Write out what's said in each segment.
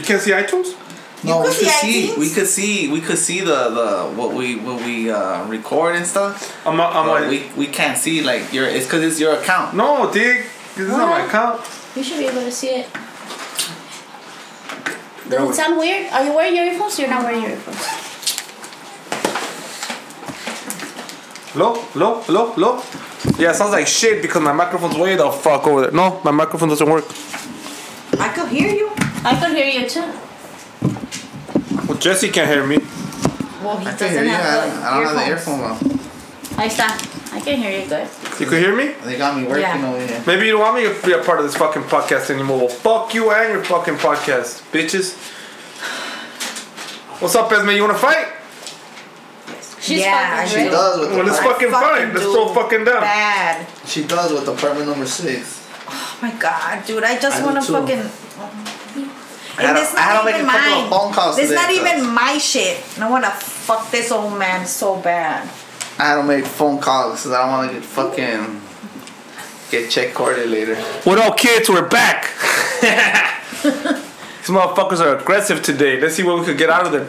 You can't see iTunes? No, we could could see see. iTunes? We could see. We could see the the what we what we uh, record and stuff. I'm, a, I'm But a, we we can't see like your. It's because it's your account. no, dig. This is not my account. You should be able to see it. Does it sound weird? Are you wearing your earphones? You're not wearing your earphones. Hello? Hello? Hello? Hello? Yeah, it sounds like shit because my microphone's way the fuck over there. No, my microphone doesn't work. I could hear you. I could hear you too. Well, Jesse can't hear me. Well, he I can doesn't hear you. I, have the I don't have the earphones. earphone. Well, Ahí está. I can hear you good. You can hear me? they got me working Yeah. over here. Maybe you don't want me to be a part of this fucking podcast anymore. Well, fuck you and your fucking podcast, bitches. What's up, Esme? You wanna fight? She's Yeah, fucking she She ready. does with Well, let's I fucking fight. Let's do throw fucking down. Bad. She does with apartment number six. Oh my god, dude! I just I do want to too. fucking. I had And to- it's I had not to make even a couple mine. of phone calls This is not even my shit. And I want to fuck this old man so bad. I had to make phone calls because I don't want to get fucking get check corded later. What up, kids? We're back. These motherfuckers are aggressive today. Let's see what we could get out of them.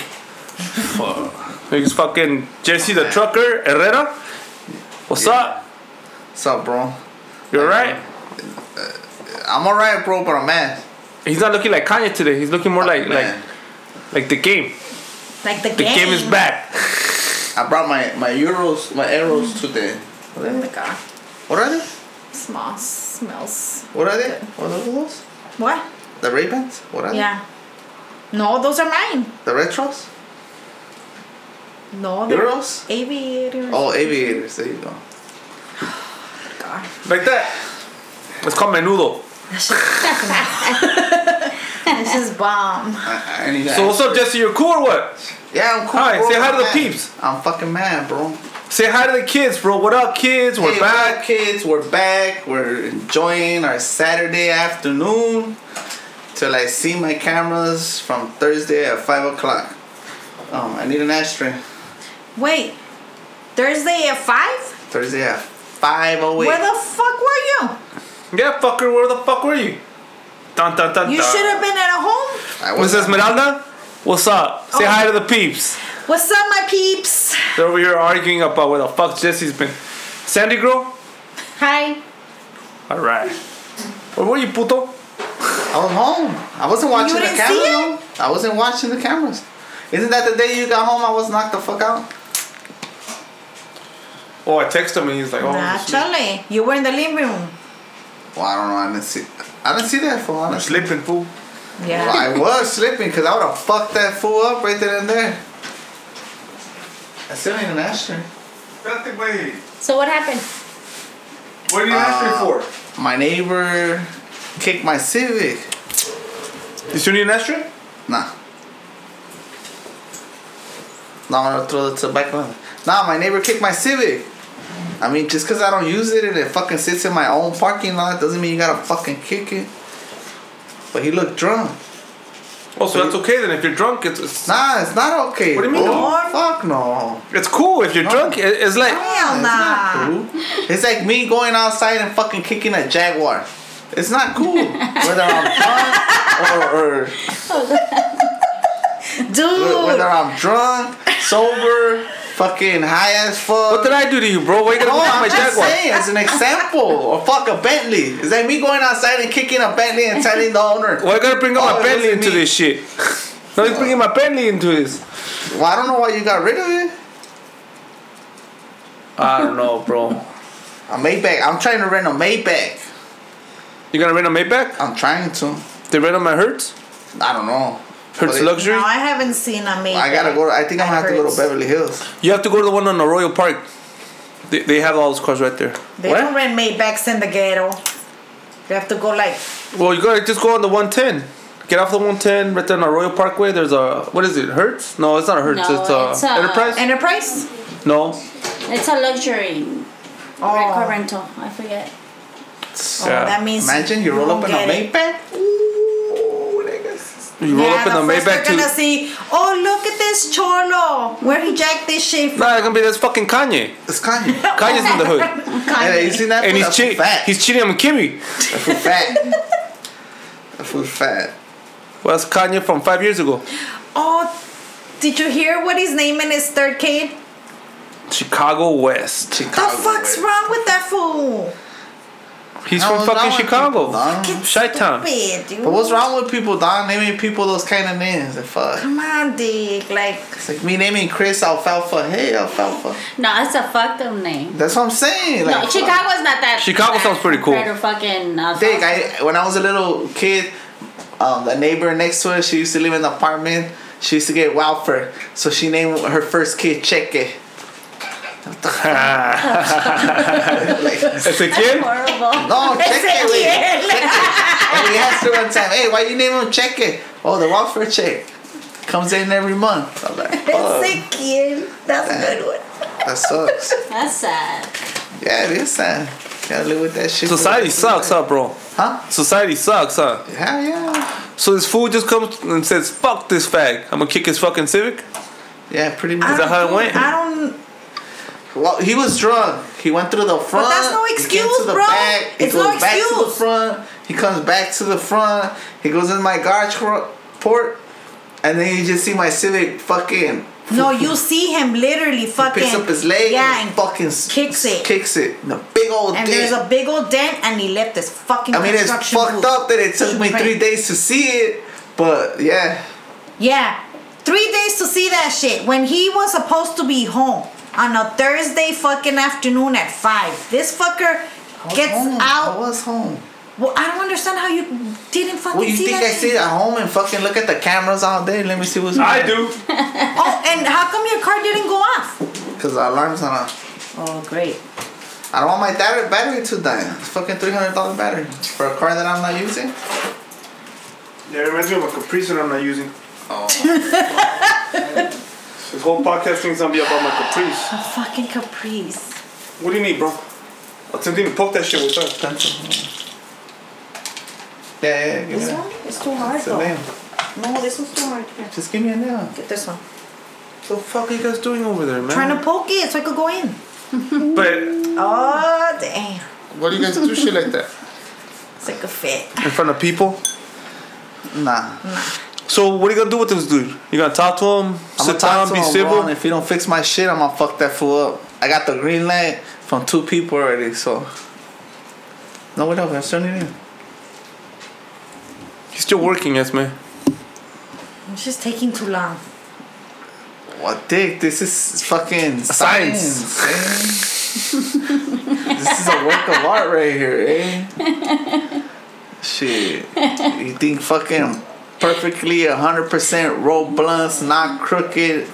He's fucking Jesse the trucker, Herrera. What's up? What's up, bro? You're alright? Uh, I'm alright, bro, but I'm mad. He's not looking like Kanye today. He's looking more oh, like like Man. like the game. Like the, game. The game is back. I brought my my euros, my arrows mm. today. Oh my god. What are they? Small smells. What are they? What are those? What? The Ray Bans? What are they? Yeah. No, those are mine. The retros? No, they're Euros? aviators. Oh, aviators. There you go. Oh god. Like that. It's called menudo. This is bomb. I, I need So what's up, Jesse? You're cool or what? Yeah, I'm cool. All right, bro. say hi to I'm the mad. peeps. I'm fucking mad, bro. Say hi to the kids, bro. What up, kids? We're Hey, back. what up, kids. We're back. We're enjoying our Saturday afternoon till I see my cameras from Thursday at five o'clock. Um, I need an ashtray. Wait. Thursday at 5? Thursday at five oh eight. Where the fuck were you? Yeah, fucker. Where the fuck were you? Dun dun dun You dun. should have been at home. I What's was Esmeralda? What's up? Say Oh. hi to the peeps. What's up, my peeps? They're over here arguing about where the fuck Jesse's been. Sandy girl? Hi. Alright. Where were you, puto? I was home. I wasn't watching the didn't see cameras. though. I wasn't watching the cameras. Isn't that the day you got home? I was knocked the fuck out. Oh, I texted him and he's like, oh, Nah, I'm sleep- Charlie. You were in the living room. Well, I don't know. I didn't see. I didn't see that fool. I'm Honestly. sleeping, fool. Yeah. Well, I was sleeping because I would have fucked that fool up right there and there. I still need an ashtray. Espérate, güey. So what happened? What are you Uh, asking for? My neighbor kicked my Civic. You still need an ashtray? Nah. No, I'm gonna throw it to the back one. Nah, my neighbor kicked my Civic. I mean, just because I don't use it and it fucking sits in my own parking lot doesn't mean you gotta fucking kick it. But he looked drunk. Oh, so that's okay then. If you're drunk, it's it's, Nah, it's not okay. What do you mean oh, bro. no? Fuck no. it's cool. If you're drunk, it's like Hell It's nah. not cool. It's like me going outside and fucking kicking a jaguar. It's not cool. Whether I'm drunk or, or Dude. whether I'm drunk, sober, fucking high as fuck. What did I do to you, bro? Why you No, gonna kick I'm my just Jaguar? saying, as an example. Or fuck a Bentley. Is that me going outside and kicking a Bentley and telling the owner? Why you gotta bring up Oh, my Bentley into me. this shit? No, he's bringing my Bentley into this. Well, I don't know why you got rid of it. I don't know, bro. A Maybach. I'm trying to rent a Maybach. You gonna rent a Maybach? I'm trying to. They rent on my Hertz? I don't know. Hertz it- Luxury? No, I haven't seen a Maybach. I gotta go. To, I think I'm gonna have to go to Beverly Hills. You have to go to the one on the Royal Park. They, they have all those cars right there. They What? don't rent Maybachs in the ghetto. You have to go like Well, you gotta just go on the 110. Get off the 110 right there on the Royal Parkway. There's a what is it? Hertz? No, it's not a Hertz. No, it's a it's a- Enterprise. Enterprise. no. It's a luxury Oh, car rental. I forget. oh Yeah. that means Imagine you roll up in a get it. Maybach. Ooh, niggas. You roll yeah, up in the first Maybach they're gonna see. Oh, look at this cholo. Where he jacked this shit from? Nah, it's gonna be this fucking Kanye. It's Kanye. Kanye's in the hood, Hey, you seen that? and he's That cheating. Fat. He's cheating on Kimmy. That fool fat. that fool fat. Well, that's Kanye from five years ago. Oh, did you hear what he's naming his third kid? Chicago West. Chicago. the fuck's way. wrong with that fool? He's from fucking Chicago. people, dog. Fucking Chi-town. But what's wrong with people, dog? Naming people those kind of names. The fuck. Come on, Dick. Like, It's like me naming Chris Alfalfa. Hey, Alfalfa. No, it's a fucked up name. That's what I'm saying. Like, no, fuck. Chicago's not that. Chicago sounds pretty cool. better fucking. Uh, Dick, I when I was a little kid, um, the neighbor next to us, she used to live in an apartment. She used to get welfare, so she named her first kid Cheque. Like, Ezequiel? horrible. no, Cheque. wait. Ezequiel. And we asked her one time, "Hey, why you name him Cheque?" Oh, the welfare check comes in every month. I'm like, fuck, Ezequiel. That's a good one. that sucks. That's sad. Yeah, it is sad. Gotta live with that shit. Society sucks, your huh, bro? Huh? Society sucks, huh? Hell yeah. So this fool just comes and says, "Fuck this fag! I'm gonna kick his fucking Civic." Yeah, pretty much. Is that how it went? I don't. Well, he was drunk. He went through the front. But that's no he excuse, bro. Back. He It's goes no back to the front. He comes back to the front. He goes in my garage port, and then you just see my Civic fucking. No, you see him literally fucking. Picks up his leg Yeah, and fucking kicks it. Kicks it. The big old and dent. there's a big old dent, and he left this fucking. I mean, it's fucked booth. up that it took me three days to see it, but yeah. Yeah, three days to see that shit when he was supposed to be home on a Thursday fucking afternoon at five. This fucker I gets home. I out. was home. Well, I don't understand how you didn't fucking Well, you see think that. I shit. sit at home and fucking look at the cameras all day? Let me see what's I do. Oh, and how come your car didn't go off? Because the alarm's on. A, Oh, great. I don't want my battery, battery to die. It's fucking three hundred dollar battery for a car that I'm not using. Yeah, it reminds me of a Caprice that I'm not using. Oh, This whole podcast thing's gonna be about my Caprice. A fucking caprice. What do you need, bro? I'll send you to poke that shit with us. yeah, yeah. yeah give me This that. one is too hard It's a though. nail. No, this one's too hard. Here, Just give me a nail. get this one. What the fuck are you guys doing over there, man? Trying to poke it so I could go in. But Oh damn, What do you guys do shit like that? it's like a fit. in front of people. Nah. Nah. So what are you gonna do with this dude? You gonna talk to him? I'm sit down, be him, bro, civil? and if he don't fix my shit, I'm gonna fuck that fool up. I got the green light from two people already, so. No, whatever. I'm still need him. He's still working, yes, man. It's just taking too long. What dick? This is fucking Science. science. eh? this is a work of art right here, eh? Shit. You think fucking perfectly 100% roll blunts, not crooked.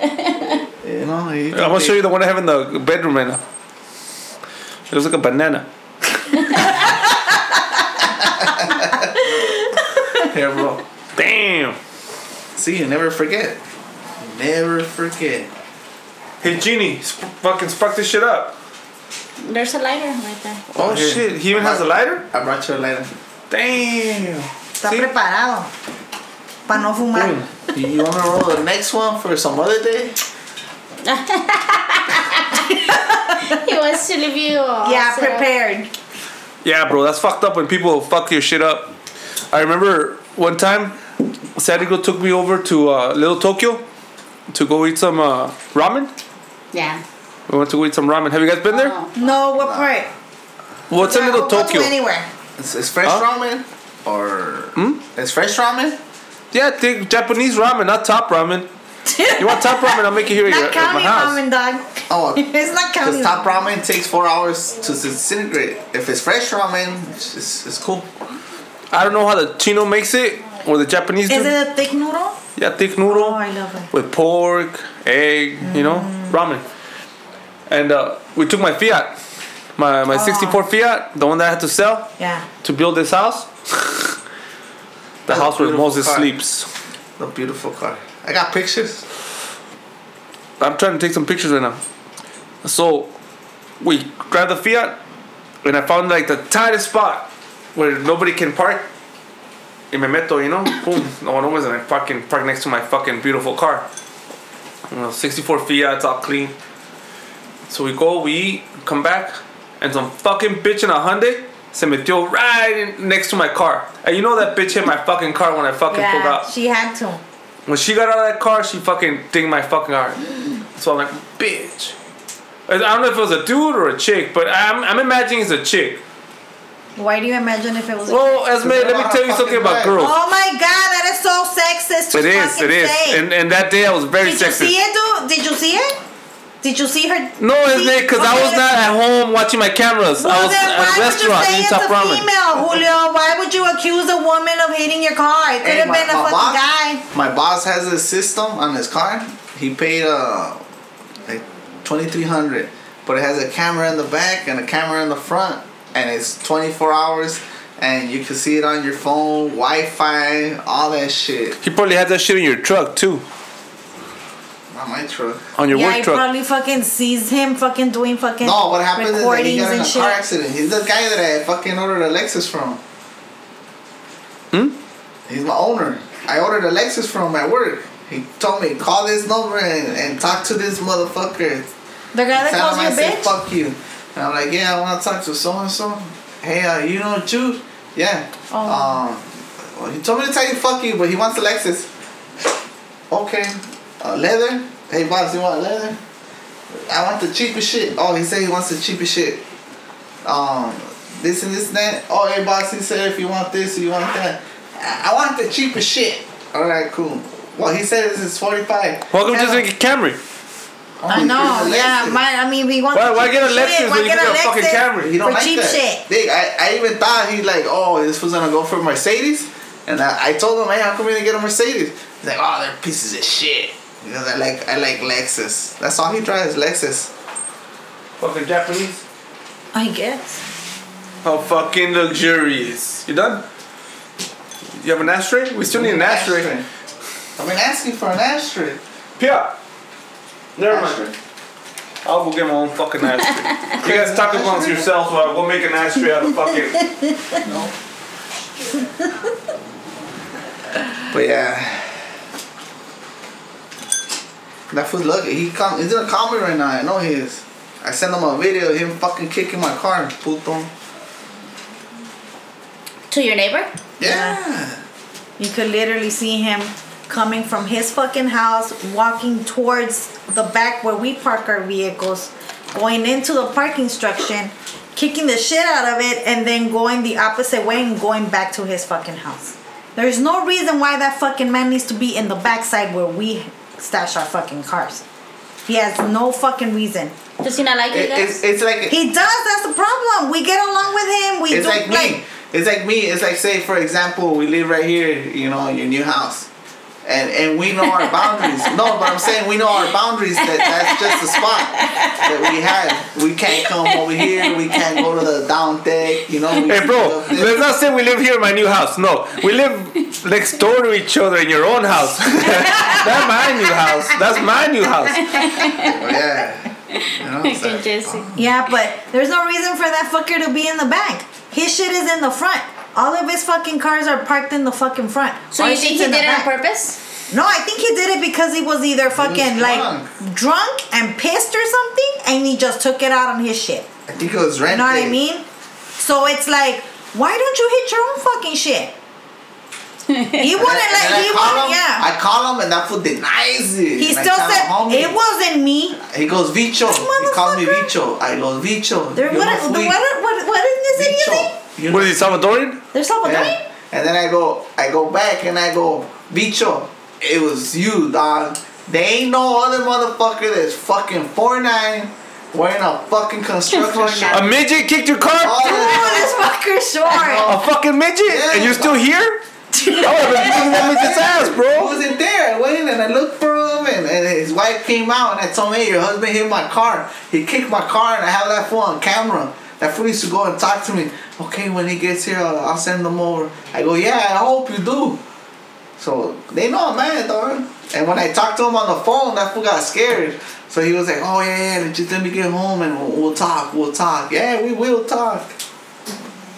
You know? You I'm gonna show you the one I have in the bedroom right now. It looks like a banana. Here, bro. Damn. See, you never forget. Never forget. Hey, Genie, sp- fucking spark this shit up. There's a lighter right there. Oh, Here. shit, he even has a lighter? I brought you a lighter. Damn. Está Sí. preparado para no fumar. Boom. You wanna roll the next one for some other day? He wants to leave you. Yeah, set prepared. Yeah, bro, that's fucked up when people fuck your shit up. I remember one time, Sadigo took me over to uh, Little Tokyo to go eat some uh, ramen. Yeah. We went to go eat some ramen. Have you guys been there? Oh. No, what part? What's in Yeah, Little we'll to Tokyo? Anywhere. Is, is fresh Huh? ramen? Or. Hmm? Is fresh ramen? Yeah, think Japanese ramen, not top ramen. You want top ramen? I'll make it here at, your, Not at my counting house. ramen, dog. Oh, it's not counting. Because top ramen takes four hours to disintegrate. If it's fresh ramen, it's, it's, it's cool. I don't know how the Chino makes it or the Japanese do. Is it a thick noodle? yeah, thick noodle Oh, I love it. with pork, egg, you know, ramen. And uh, we took my Fiat, my my Oh. 64 Fiat, the one that I had to sell Yeah. to build this house. the house where Moses car. sleeps. A beautiful car. I got pictures. I'm trying to take some pictures right now. So we grabbed the Fiat, and I found like the tightest spot where nobody can park. In me meto, you know, boom, no one was, and I fucking park next to my fucking beautiful car. You know, 64 Fiat, it's all clean. So we go, we eat, come back, and some fucking bitch in a Hyundai se metió right in, next to my car. And you know that bitch hit my fucking car when I fucking pulled Yeah, out. she had to. When she got out of that car, she fucking dinged my fucking car. So I'm like, bitch. I don't know if it was a dude or a chick, but I'm, I'm imagining it's a chick. Why do you imagine if it was? a Well, Esme, Because let me tell you something fucking about girls. Oh my god, that is so sexist to it is. It is. say. And, and that day I was very Did you sexist. see it, dude? Did you see it? Did you see her? No, it's Esme, because I was not at home watching my cameras. Well, I was then at why a would you restaurant say eating it's top a ramen. female, Julio? Why would you accuse a woman of hitting your car? It could Hey, have my- been a fucking boss- guy. My boss has a system on his car. He paid uh like twenty three hundred, but it has a camera in the back and a camera in the front, and it's twenty four hours, and you can see it on your phone, Wi-Fi, all that shit. He probably had that shit in your truck too, Not my truck. on your yeah, work he truck. probably fucking sees him fucking doing fucking No, what happened is that he got in a shit. car accident. He's the guy that I fucking ordered a Lexus from. Hmm? He's my owner. I ordered a Lexus from my work. He told me call this number and, and talk to this motherfucker. The guy that Tell calls him you I a said bitch. fuck you. And I'm like, yeah, I want to talk to so and so. Hey, uh, you know Jude? Yeah. Oh. Um, well, he told me to tell you fuck you, but he wants a Lexus. Okay. Uh, leather? Hey, boss, you want leather? I want the cheapest shit. Oh, he said he wants the cheapest shit. Um, this and this and that. Oh, hey, boss, he said if you want this, you want that. I, I want the cheapest shit. All right, cool. Well, he said this is 45 Welcome Yeah. to the Camry. Oh, I know, yeah. My, I mean, we want. Why- the why get a cheap Lexus shit. when Why you get can a fucking Lexus Camry? He don't for like cheap that. shit? Big, I, I even thought he like, oh, this was gonna go for Mercedes, and I, I told him, hey, how come we didn't get a Mercedes? He's like, oh, they're pieces of shit. Because I like I like Lexus. That's all he drives, Lexus. Fucking Japanese. I guess. How fucking luxurious. You done? You have an ashtray? We still need an ashtray. I've been asking for an ashtray. Pia. Never Ashtray. mind. I'll go get my own fucking ashtray. you guys talk amongst yourselves while I go make an ashtray out of fucking. No. but yeah. That fool's lucky. He come. He's gonna call me right now. I know he is. I sent him a video of him fucking kicking my car. Puto. To your neighbor? Yeah. You could literally see him coming from his fucking house, walking towards the back where we park our vehicles, going into the parking structure, kicking the shit out of it, and then going the opposite way and going back to his fucking house. There's no reason why that fucking man needs to be in the backside where we stash our fucking cars. He has no fucking reason. Does he not like you It- guys? it's, it's like He does. That's the problem. We get along with him. We it's do like me. It's like me. It's like say for example, we live right here, you know, in your new house. And and we know our boundaries. No, but I'm saying we know our boundaries that that's just the spot that we have. We can't come over here, we can't go to the down deck, you know. We Hey, bro, let's not say we live here in my new house. No, we live next door to each other in your own house. That's my new house. That's my new house. Oh, yeah. You know, like, um, Yeah, but there's no reason for that fucker to be in the back. His shit is in the front. All of his fucking cars are parked in the fucking front. So Our you think he did the it on purpose? No, I think he did it because he was either fucking like drunk. drunk and pissed or something, and he just took it out on his shit. I think it was You rent. know what I mean? So it's like, why don't you hit your own fucking shit? He wouldn't let like he call wouldn't. him, Yeah. I call him and that fool denies it. He And still tell said it wasn't me. He goes Vicho. This He calls me motherfucker. Vicho. I go Vicho. There, yo what, what, what, what, what is this idiot thing? Vicho. You What is he, Salvadorian? There's Salvadorian? Yeah. And then I go, I go back and I go, Bicho, it was you, dog. There ain't no other motherfucker that's fucking 4'9", wearing a fucking construction shirt. A midget kicked your car? All Oh, this this- fucker's short. Oh. A fucking midget? Yeah. And you're still here? Oh, I would have been kicking that midget's ass, bro. I wasn't there. I went in and I looked for him, and, and his wife came out and I told me, hey, your husband hit my car. He kicked my car, and I have that fool on camera. That fool used to go and talk to me. Okay, when he gets here, I'll, I'll send him over. I go, yeah, I hope you do. So they know I'm mad, dog. And when I talked to him on the phone, that fool got scared. So he was like, oh, yeah, yeah, just let me get home and we'll, we'll talk, we'll talk. Yeah, we will talk.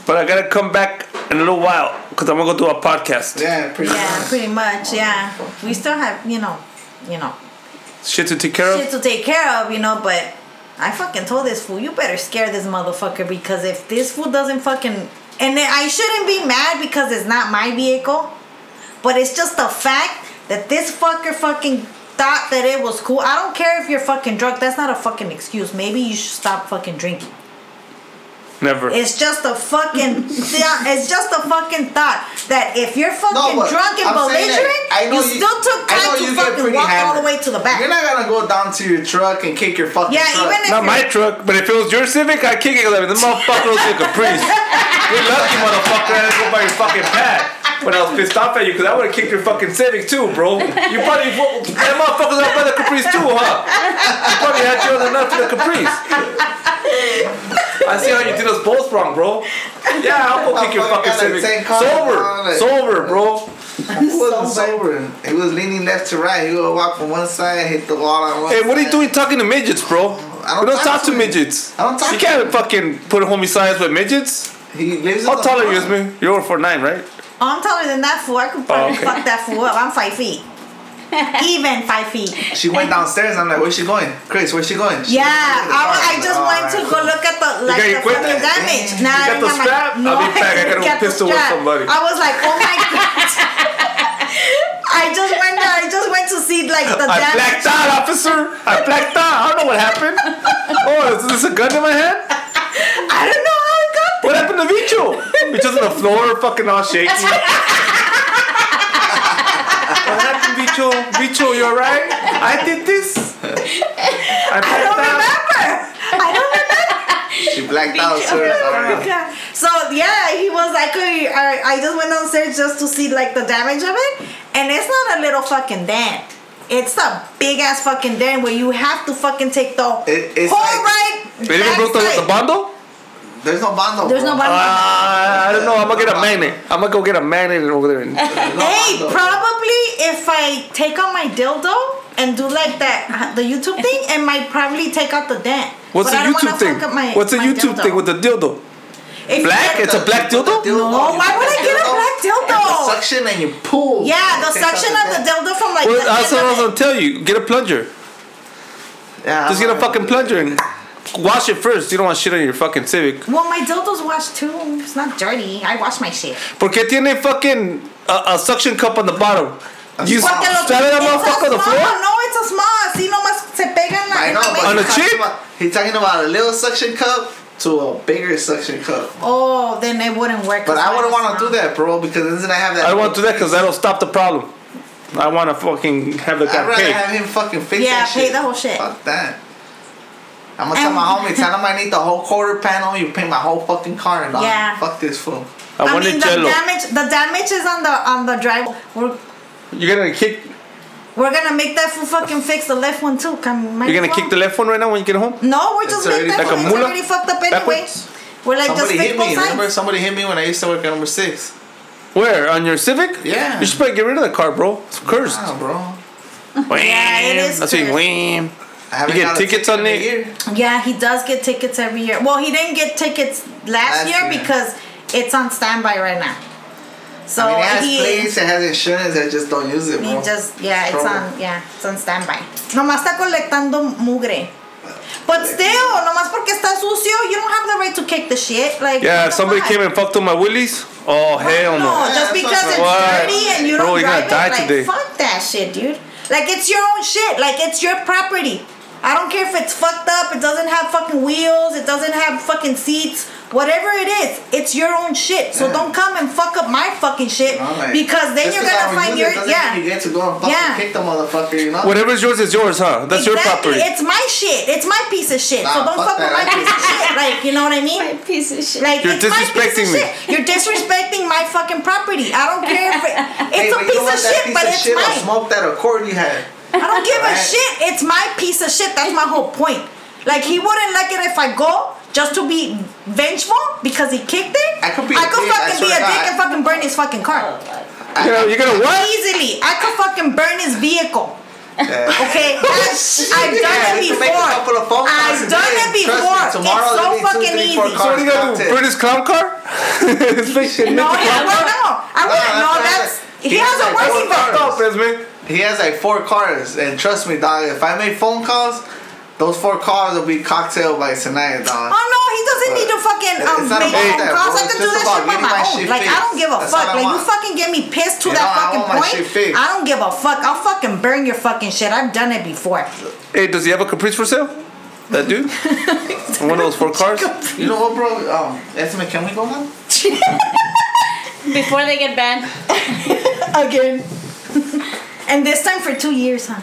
But I gotta come back in a little while because I'm gonna go do a podcast. Yeah, pretty much. Yeah, much. pretty much. Yeah, we still have you know, you know, Shit to take care of. shit to take care of, you know. But I fucking told this fool, you better scare this motherfucker because if this fool doesn't fucking. And I shouldn't be mad because it's not my vehicle, but it's just the fact that this fucker fucking thought that it was cool. I don't care if you're fucking drunk. That's not a fucking excuse. Maybe you should stop fucking drinking. Never. It's just a fucking. yeah, it's just a fucking thought that if you're fucking but drunk and I'm belligerent, I know you, still took I know time to you fucking pretty walk all the way to the back. You're not gonna go down to your truck and kick your fucking Yeah, truck. even if- Not my truck, but if it was your Civic, I'd kick it because the motherfucker was a Caprice. You're lucky, motherfucker, I go by your fucking pad when I was pissed off at you because I would have kicked your fucking Civic too, bro. You probably, that motherfucker's out by the Caprice too, huh? You probably had your other nut for the Caprice. I see how you did us both wrong, bro. Yeah, I'll go kick your fucking got like Civic. 10 cars, Sober, bro, sober, bro. He wasn't sober. He was leaning left to right. He would walk from one side, hit the wall on one Hey, what are you doing talking to midgets, bro? I don't we don't talk talk to to midgets. I don't talk You to can't fucking put homie size with midgets. He lives How in tall are you, front. Yasmin? You're over four nine, right? Oh, I'm taller than that fool. I could probably Oh, okay. fuck that fool up. I'm five feet. Even five feet. She went downstairs. I'm like, where's she going? Chris, where's she going? She Yeah, went I. I just like, went to "Alright, go cool." look at the like got the your equipment? fucking damage. Nah, You I got didn't the have my- strap? No, I'll be back. I gotta go got pistol whip strap. somebody. I was like, oh my god. I just went there. I just went to see like the I damage. blacked out, officer. I blacked out. I don't know what happened. Oh, is this a gun in my hand? I don't know how it got there. What happened to Vicho? Vicho's on the floor, fucking all shaky. what happened, Vicho? Vicho, you alright? I did this. I I don't out. remember. I don't remember. She blacked out, Bitch. sir. Oh my Alright. God. So yeah, he was like, "Okay, I, I just went downstairs just to see like the damage of it, and it's not a little fucking dent. It's a big ass fucking dent where you have to fucking take the It- it's whole like- right. They even broke the, the bundle? There's no bando. There's no bro. bundle. Uh, I don't know. I'm gonna get a magnet. I'm gonna go get a magnet over there. And, There's no Hey, probably if I take out my dildo and do like that, the YouTube thing, it might probably take out the dent. what's But a I don't YouTube thing? my- What's a YouTube dildo. thing with the dildo? If Black? get- It's a black dildo? No, why would I get a black dildo? And the suction and you pull. Yeah, the suction of the dent. dildo from like Well, that's what I was gonna tell you. Get a plunger. Yeah, Just I'm get a fucking plunger and wash it first. You don't want shit on your fucking Civic. Well, my dildo's washed too. It's not dirty. I wash my shit. Porque tiene fucking a, a suction cup on the bottom. You small. Porque lo- stand that it's a motherfucker on the small, floor? No, it's a small. Así nomás se pega en la. I en know, la but. On the he's talking cheek? about- He's talking about a little suction cup to a bigger suction cup. Oh, then it wouldn't work. But I wouldn't want to do that, bro, because then I have that. I don't want to do that because that'll stop the problem. I want to fucking have the I'd guy rather pay. have him fucking fix Yeah, that pay the whole shit. Fuck that. I'm gonna tell my homie, tell him I need the whole quarter panel. You paint my whole fucking car, dog. Yeah. Fuck this fool. I, I want mean, the jello. damage. The damage is on the on the drive. We're You're gonna kick. we're gonna make that fool fucking fix the left one too. Come, might You're gonna as kick the left one right now when you get home. No, we're just It's make already that like a one. It's already fucked up anyway. Backwards? We're like Somebody just hit fix me. both Remember, somebody hit me when I used to work at number six. Where on your Civic? Yeah. You should probably get rid of the car, bro. It's cursed. Wow, bro. Yeah, it is That's what cursed. wham. I haven't You get tickets ticket on in a it? year. Yeah, he does get tickets every year. Well, he didn't get tickets last, Last year, year. because it's on standby right now. So I mean, it has he plates, it has insurance, I just don't use it, he just yeah, it's Trouble. on yeah, it's on standby. Nomás está colectando mugre. But still, nomás porque está sucio, you don't have the right to kick the shit. Like Yeah, if somebody fuck? came and fucked up my willies. Oh hell no. No, just because it's right. dirty and you don't you're gonna drive die it, like today. fuck that shit, dude. Like it's your own shit. Like it's your property. I don't care if it's fucked up. It doesn't have fucking wheels. It doesn't have fucking seats. Whatever it is, it's your own shit. So Yeah. don't come and fuck up my fucking shit No, like, because then you're gonna find your it yeah. You get to go and fucking Yeah. kick the motherfucker, you know? Whatever's yours is yours, huh? That's your Exactly. property. It's my shit. It's my piece of shit. so don't fuck fuck with my piece of shit. Like you know what I mean? My piece of shit. Like You're it's my piece of disrespecting me. shit. You're disrespecting my fucking property. I don't care if it, Hey, it's but a you piece don't of want that shit, piece but of it's shit or mine. smoke that accord you had. I don't give a shit. It's my piece of shit. That's my whole point. Like he wouldn't like it if I go just to be vengeful because he kicked it. I could be I a could dick, I fucking be a dick God. and fucking burn his fucking car. Oh, you know, you're gonna what? Easily, I could fucking burn his vehicle. Yeah. Okay, That's- I've done Yeah, it we make a before. of phone calls I've done it Trust me, before. it's so there'll two, fucking three, easy. So what are you gonna do? Burn his clown car? his fake No, Nicky I clown wouldn't car? know. I wouldn't Nah, know. that's That's not- he he has has a like working four vehicle. Fucked up, Esme. He has like four cars, and trust me, dog. If I make phone calls, those four cars will be cocktail by tonight, dog. Oh no, he doesn't need to fucking um, make phone calls. bro. I can do just this about shit by getting my my own. shit Like I don't give a That's fuck. all I Like you fucking get me pissed to You that know, I fucking want my point. shit fixed. I don't give a fuck. I'll fucking burn your fucking shit. I've done it before. Hey, does he have a Caprice for sale? That dude? One of those four cars? You know what, bro? Um, Esme, can we go now? Before they get banned. Again. And this time for two years, huh?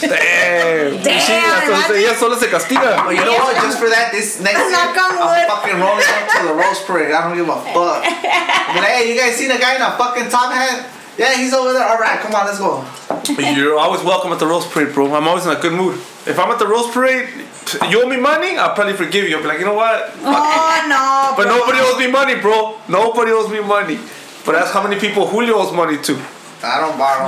Damn. Damn, Sí, hasta imagine. ella solo se castiga. Oh, you know what? Just for that, this next year, Knock on I'm wood. fucking rolling up to the Rose Parade. I don't give a fuck. But hey, you guys seen a guy in a fucking top hat? Yeah, he's over there. All right, come on, let's go. You're always welcome at the Rose Parade, bro. I'm always in a good mood. If I'm at the Rose Parade, you owe me money, I'll probably forgive you. I'll be like, you know what? Oh, fuck it. Oh no. But bro. nobody owes me money, bro. Nobody owes me money. But that's how many people Julio owes money to. I don't borrow.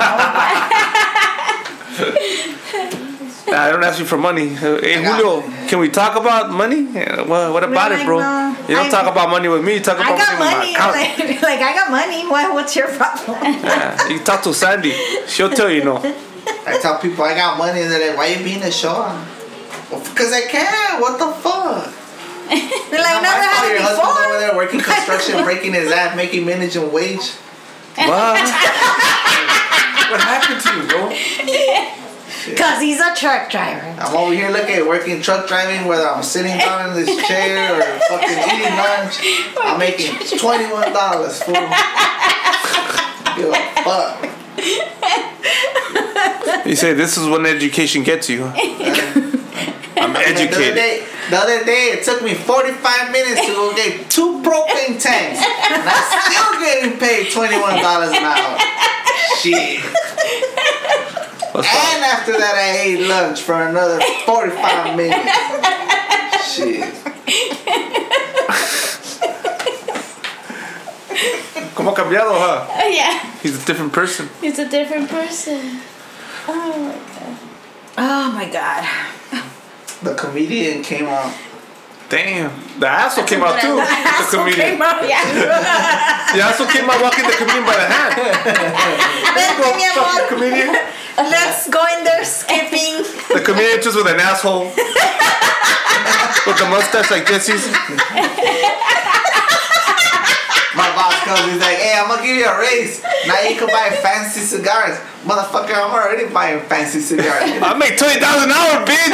Nah, I don't ask you for money. Uh, Hey, Julio, can we talk about money? Yeah, what, what about We're it, bro? no. You don't I- talk about money with me. You talk I about got money, money. with my. Like, like I got money. What, what's your problem? Yeah, you talk to Sandy. She'll tell you no. I tell people I got money, and they're like, "Why you being a show?" Well, because I can. What the fuck? They're like, Not never my fault. had Your it husband's over there working construction, breaking his ass, making minimum wage. What? what happened to you, bro? Cause he's a truck driver. I'm over here looking working truck driving, whether I'm sitting down in this chair or fucking eating lunch. I'm making twenty one dollars fool. Give a fuck. You say this is what education gets you. I'm The other, educated. day, the other day, it took me 45 minutes to go get two propane tanks. And I'm still getting paid $21 an hour. Shit. What's up? And after that, I ate lunch for another 45 minutes. Shit. ¿Cómo cambiado, huh? Oh, yeah. He's a different person. He's a different person. Oh my god. Oh my god. The comedian came out. Damn. The asshole came out too. The comedian. Yeah. The asshole came out walking the comedian by the hand. Vente, mi Fuck the amor. comedian. Let's go in there skipping. The comedian just with an asshole. with the mustache like Jesse's. My boss comes, he's like, hey, I'm gonna give you a raise. Now you can buy fancy cigars. Motherfucker, I'm already buying fancy cigars. I make twenty thousand an hour, bitch.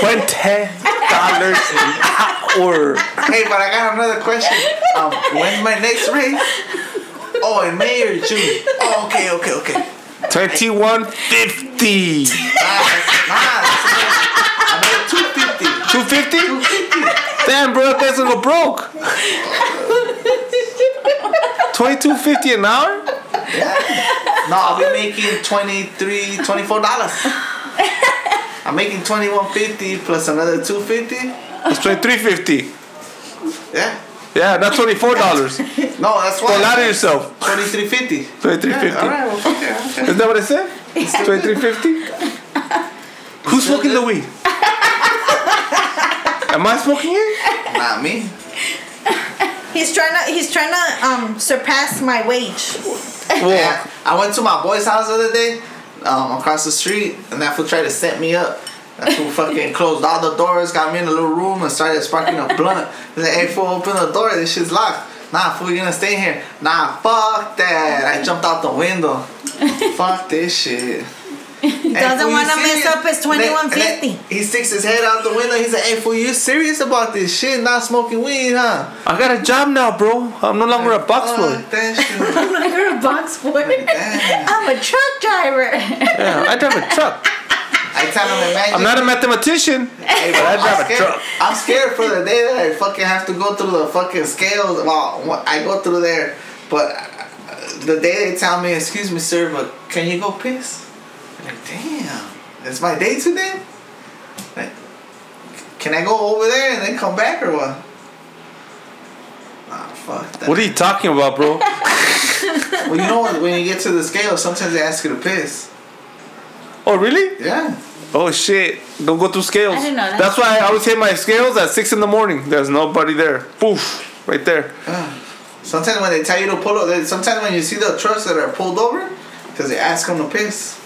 Twenty dollars an hour. hey, but I got another question. Um, when's my next raise? Oh, in May or June? Oh, okay, okay, okay. Twenty-one fifty. Damn, bro, that guy's gonna broke. Twenty-two fifty an hour? Yeah. No, I'll be making 23 dollars. I'm making twenty one fifty plus another two fifty. It's twenty-three fifty. Yeah. Yeah, not twenty-four dollars. No, that's why. Go lie to yourself. Twenty three fifty. Twenty-three All fifty. right, well, fuck okay. Isn't that what I said? Twenty-three fifty. Who's smoking the weed? Am I smoking here? Not me. He's trying to he's trying to um surpass my wage. Well, Yeah, I went to my boy's house the other day, um, across the street, and that fool tried to set me up. That fool fucking closed all the doors, got me in a little room, and started sparking a blunt. He's like, "Hey, fool, open the door. This shit's locked." Nah, fool, you gonna stay here? Nah, fuck that. I jumped out the window. fuck this shit. He doesn't wanna mess up his 2150. He sticks his head out the window. He's like, "Hey, fool, you serious about this shit? Not smoking weed, huh?" I got a job now, bro. I'm no longer a box boy. Fuck that shit. I'm not a box boy. I'm a truck driver. Yeah, I drive a truck. I tell him, imagine. I'm not a mathematician. Hey, But I drive a truck. I'm scared for the day that I fucking have to go through the fucking scales. Well, I go through there, but uh, the day they tell me, "Excuse me, sir, but can you go piss?" I'm like, damn, it's my day today. Like, can I go over there and then come back or what? Ah, fuck that. What are you talking about, bro? well, you know what? When you get to the scale, sometimes they ask you to piss. Oh, really? Yeah. Oh shit! Don't go through scales. I didn't know that. That's why I always hit my scales at six in the morning. There's nobody there. Poof, right there. Yeah. Sometimes when they tell you to pull over, sometimes when you see the trucks that are pulled over, because they ask them to piss.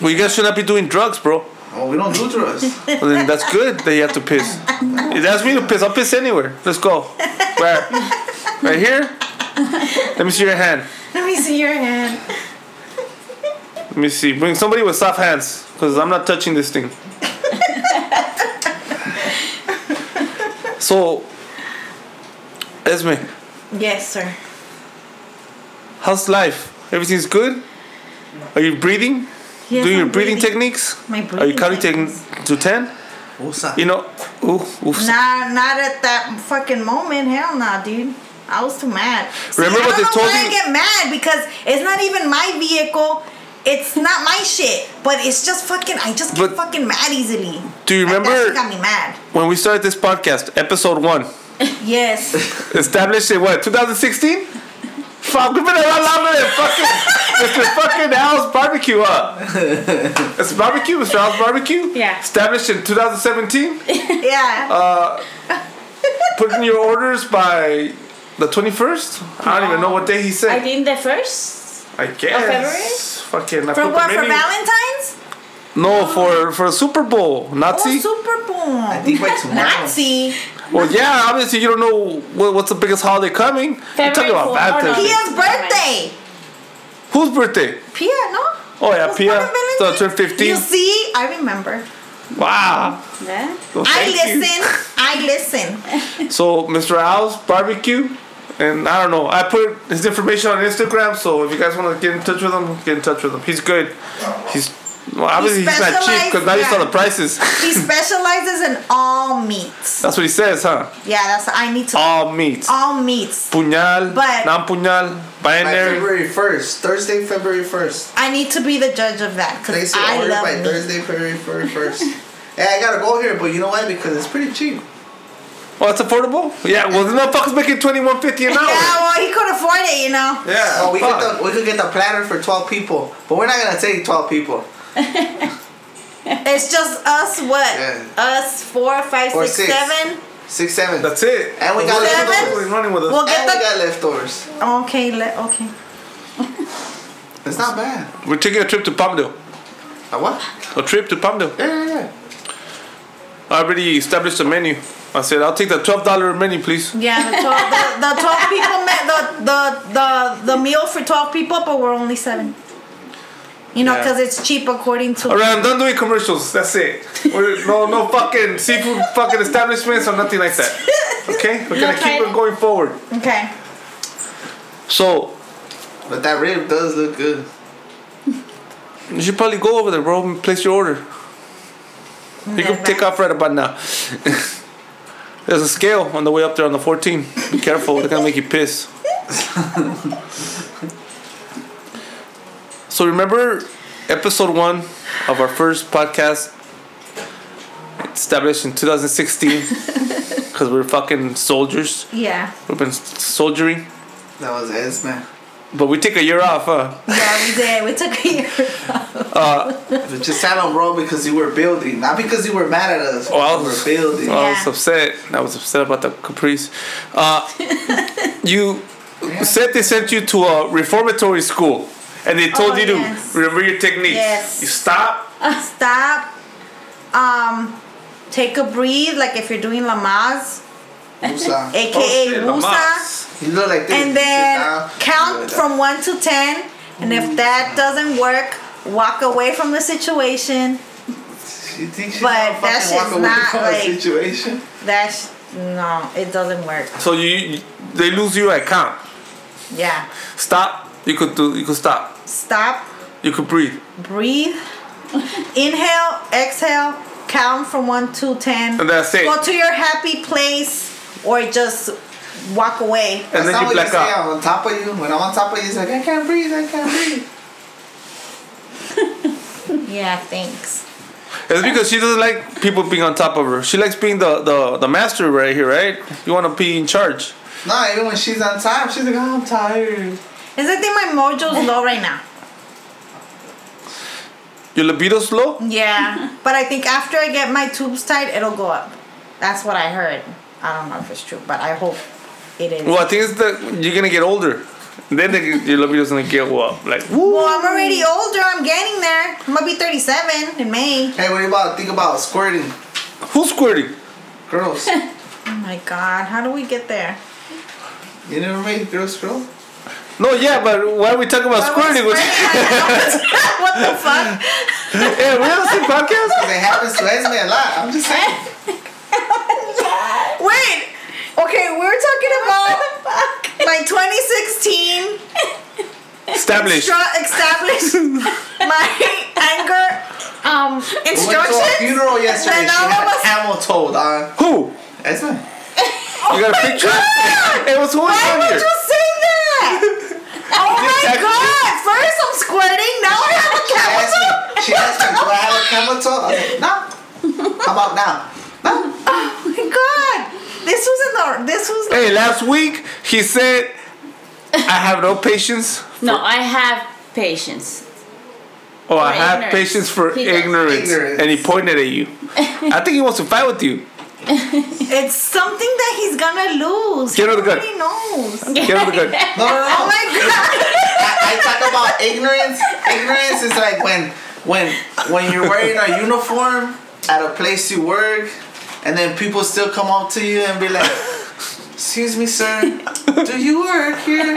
Well, you guys should not be doing drugs, bro. Oh, we don't do drugs. Well, then that's good that you have to piss. It asks me to piss. I'll piss anywhere. Let's go. Where? Right here? Let me see your hand. Let me see your hand. Let me see. Bring somebody with soft hands, because I'm not touching this thing. so, Esme, Yes, sir. how's life? Everything's good? Are you breathing? Yes, Doing your I'm breathing, techniques? My breathing. Are you counting techniques. to 10? Usa. You know, ooh, oof. Nah, not at that fucking moment. Hell nah, dude. I was too mad. See, Remember I what don't they know told why you? I get mad because it's not even my vehicle. It's not my shit. But it's just fucking. I just get But- fucking mad easily. Do you Like, that remember got me mad. when we started this podcast, episode one? Yes. Established in what, 2016? Fuck, we've been around longer than fucking Mr. fucking Al's barbecue, huh? It's barbecue, Mr. Al's barbecue? Yeah. Established in 2017? yeah. Uh, put in your orders by the 21st? I don't even know what day he said. I think the first. I guess. February? Fucking, I for put what? the For menu- Valentine's? No, for for Super Bowl, Nazi. Oh, Super Bowl. I think by tomorrow. Nazi. well, yeah, obviously you don't know what, what's the biggest holiday coming. You're talking February about fourth. Oh, no. Valentine's. Day. Pia's birthday. Whose birthday? Pia, no? Oh yeah, Was Pia. So Valentine's? turned 15. You see, I remember. Yeah. Wow. Well, I thank you. listen. I listen. So Mr. Al's barbecue, and I don't know. I put his information on Instagram, so if you guys want to get in touch with him, get in touch with him. He's good. He's well, obviously he's not cheap because now you saw the prices. He specializes in all meats. That's what he says, huh? Yeah, that's I need to All meats. all meats. Puñal, But- non-puñal, By binary. February 1st. Thursday, February 1st. I need to be the judge of that because Place your I order love by meat. Thursday, February 1st. hey, I gotta go here, but you know why? Because it's pretty cheap. Well, it's affordable. Yeah. Well, the motherfucker's making twenty-one fifty an hour. Yeah, well, he could afford it, you know. Yeah. Oh, we fuck. could, the, we could get the platter for 12 people, but we're not gonna take 12 people. It's just us. What? Yeah. Us four, five, Or six, six. seven. Six, seven. That's it. And we got Seven? leftovers. He's running with us. We'll And get we the. got leftovers. Okay, le- okay. It's not bad. We're taking a trip to Palmdale. A what? A trip to Palmdale. Yeah, yeah, yeah. I already established a menu. I said I'll take the twelve dollar menu, please. Yeah, the twelve, the, the twelve people met the, the the the meal for twelve people, but we're only seven. You know, Yeah. because it's cheap according to. Alright, I'm done doing commercials. That's it. We're, no, no fucking seafood fucking establishments or nothing like that. Okay, we're gonna keep it going forward. Okay. So But that rib does look good. you should probably go over there, bro, and place your order. You can take off right about now. There's a scale on the way up there on the 14. Be careful, they're gonna make you piss. so remember episode one of our first podcast established in 2016 because we're fucking soldiers. Yeah. We've been soldiering, That was his man. but we take a year off, huh? Yeah, we did. We took a year. But just sat on roll because you were building, not because you were mad at us. Oh, I you was- were building. I was upset. I was upset about the caprice. Uh, you said they sent you to a reformatory school, and they told Oh, you to yes. remember your techniques. Yes. You stop. Stop. Um, take a breathe, like if you're doing Lamaze, Musa. aka Oh, shit, Musa. Lamas. Like and then count you from one to ten. And if that doesn't work, walk away from the situation. that. You think she's But gonna that fucking walk shit's away not from like- a situation? That's no, it doesn't work. So you, you- they lose you at count. Yeah. Stop. You could do. You could stop. Stop. You could breathe. Breathe. Inhale. Exhale. Count from one to ten. And that's it. Go to your happy place, or just walk away. And That's then not you black you out. I'm on top of you. When I'm on top of you, it's like, I can't breathe, I can't breathe. Yeah. Thanks. It's because she doesn't like people being on top of her. She likes being the, the, the master right here, right? You want to be in charge. No, even when she's on top, she's like, oh, I'm tired. Is I think my mojo's low right now. Your libido's low? Yeah, but I think after I get my tubes tied, it'll go up. That's what I heard. I don't know if it's true, but I hope it is. Well, I think it's that you're gonna get older. Then the, your libido's gonna get well, like woo. Well, I'm already older. I'm getting there. I'm gonna be 37 in May. Hey, what do you about think about squirting? Who's squirting? Girls. Oh my god, how do we get there? You never made girls scroll? No, yeah, but why are we talking about squirting? what the fuck? yeah, we have the same podcast. Because it happens to Esme a lot. I'm just saying. Wait. Okay, we were talking about my 2016 Established. stru- established my anger um We went to a funeral yesterday. Then She all had of a camel toe on. Who? Esme. You got a picture? It was who was Why on would here? you say that? Oh my Exactly. god! First I'm squirting, now I have a She camel asked me, she asked me, do I have a camel toe? I said, no. How about now? No. Oh my god! This was in the. This was. Hey, last week he said, "I have no patience." No, I have patience. Oh, I For have ignorance. patience for ignorance. Ignorance. and he pointed at you. I think he wants to fight with you. It's something that he's gonna lose. Get he her the knows. Get him the gun. No, no, no. Oh my god! I, I talk about ignorance. Ignorance is like when when when you're wearing a uniform at a place you work, and then people still come up to you and be like, "Excuse me, sir, do you work here?"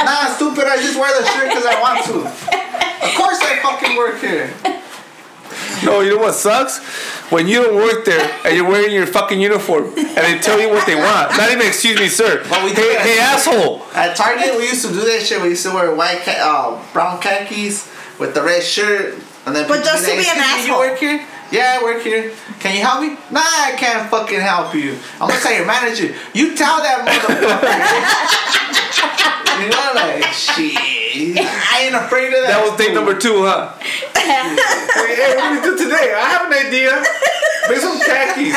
nah, stupid. I just wear the shirt because I want to. Of course, I fucking work here. No, you know what sucks? When you don't work there and you're wearing your fucking uniform and they tell you what they want. Not even excuse me, sir. But we hey, hey, asshole. At Target, we used to do that shit. We used to wear white, ca- uh, brown khakis with the red shirt, and then. But people just to be an "Excuse me, asshole." You work here? Yeah, I work here. Can you help me? Nah, I can't fucking help you. I'm gonna tell your manager. You tell that motherfucker. you know, like shit. I ain't afraid of that. That was date number two, huh? hey, hey, what do we do today? I have an idea. Make some khakis.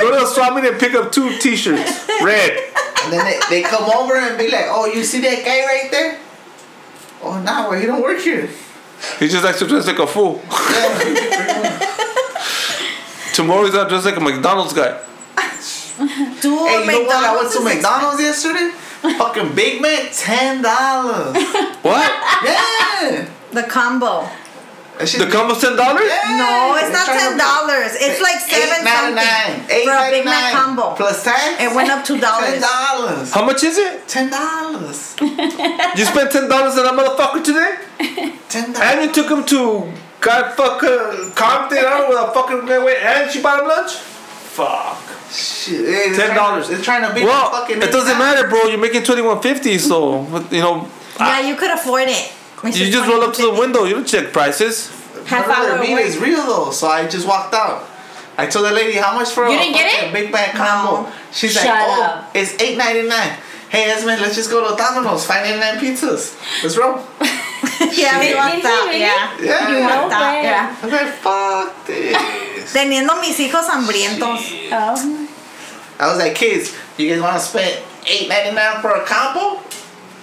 Go to the swap meet and pick up two t-shirts. Red. And then they, they come over and be like, "Oh, you see that guy right there? Oh, nah, well, he don't work here." He just likes to dress like a fool. Tomorrow he's out dressed like a McDonald's guy. Dude, Hey, you know what? I went to is McDonald's yesterday. Fucking Big Mac, ten dollars. What? Yeah. The combo. That shit- The combo's ten dollars? Yeah. No, it's They're not ten dollars. It's like seven something Eight for a Big Mac combo. plus tax. It went up two ten dollars. Ten dollars. How much is it? Ten dollars. You spent ten dollars on that motherfucker today? Ten dollars. And you took him to God fucking Compton, I don't know where the fucking guy went, and she bought him lunch? Fuck. Shit. Hey, $10. It's trying to be Well, the fucking. it doesn't matter, bro. You're making twenty one fifty, so you know. Yeah, you could afford it. You just roll up to the window. You don't check prices. Half hour their meat is real though, so I just walked out. I told the lady how much for You a didn't get fucking it? Big Mac combo. No. She's Shut like, oh, up. it's eight ninety nine. Hey Esme, let's just go to Domino's. Five ninety nine pizzas. Let's roll. Yeah, we Did walked out. Yeah. Yeah. We walked out. Yeah. I was like, fuck this. Teniendo mis hijos hambrientos. Oh. I was like, kids, you guys want to spend eight ninety nine for a combo,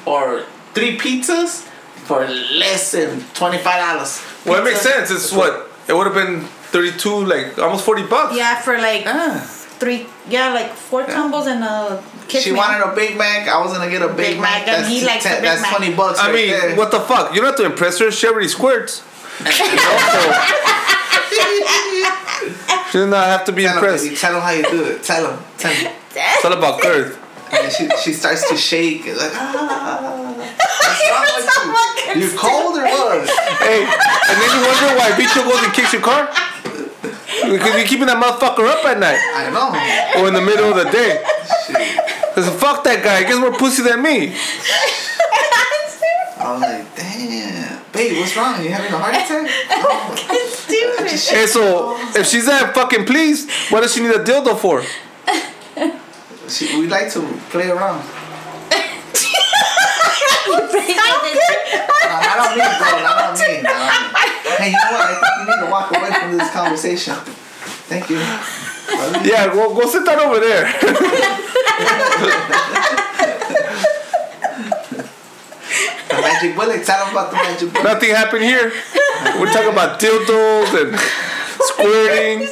or three pizzas for less than twenty five dollars? Well, it makes sense. It's what it would have been thirty two, like almost forty bucks. Yeah, for like Ah. three. Yeah, like four combos and a kids She meal. wanted a Big Mac. I was gonna get a Big, Big Mac, and That's, he likes ten- Big that's Mac. twenty bucks. I right mean, there. what the fuck? You don't have to impress her. She already squirts. You know, she does not have to be Tell him, impressed. baby, tell him how you do it. Tell him. Tell him. It's all about girth. And she she starts to shake. and Like, ah. What's wrong with you? You cold or what? Hey, and then you wonder why Bicho goes and kicks your car? Because you're keeping that motherfucker up at night I know. or in the middle of the day. Shit. Cause fuck that guy. He gets more pussy than me. I'm like, damn, babe, what's wrong? You having a heart attack? No. I just Hey, so if she's that fucking pleased, what does she need a dildo for? she, we like to play around. No, not on me, bro. Not on me. Not on me. Hey, you know what? I think you need to walk away from this conversation. Thank you. Yeah, go go sit down over there. The magic bullet. Tell them about the magic bullet. Nothing happened here. We're talking about dildos and squirting,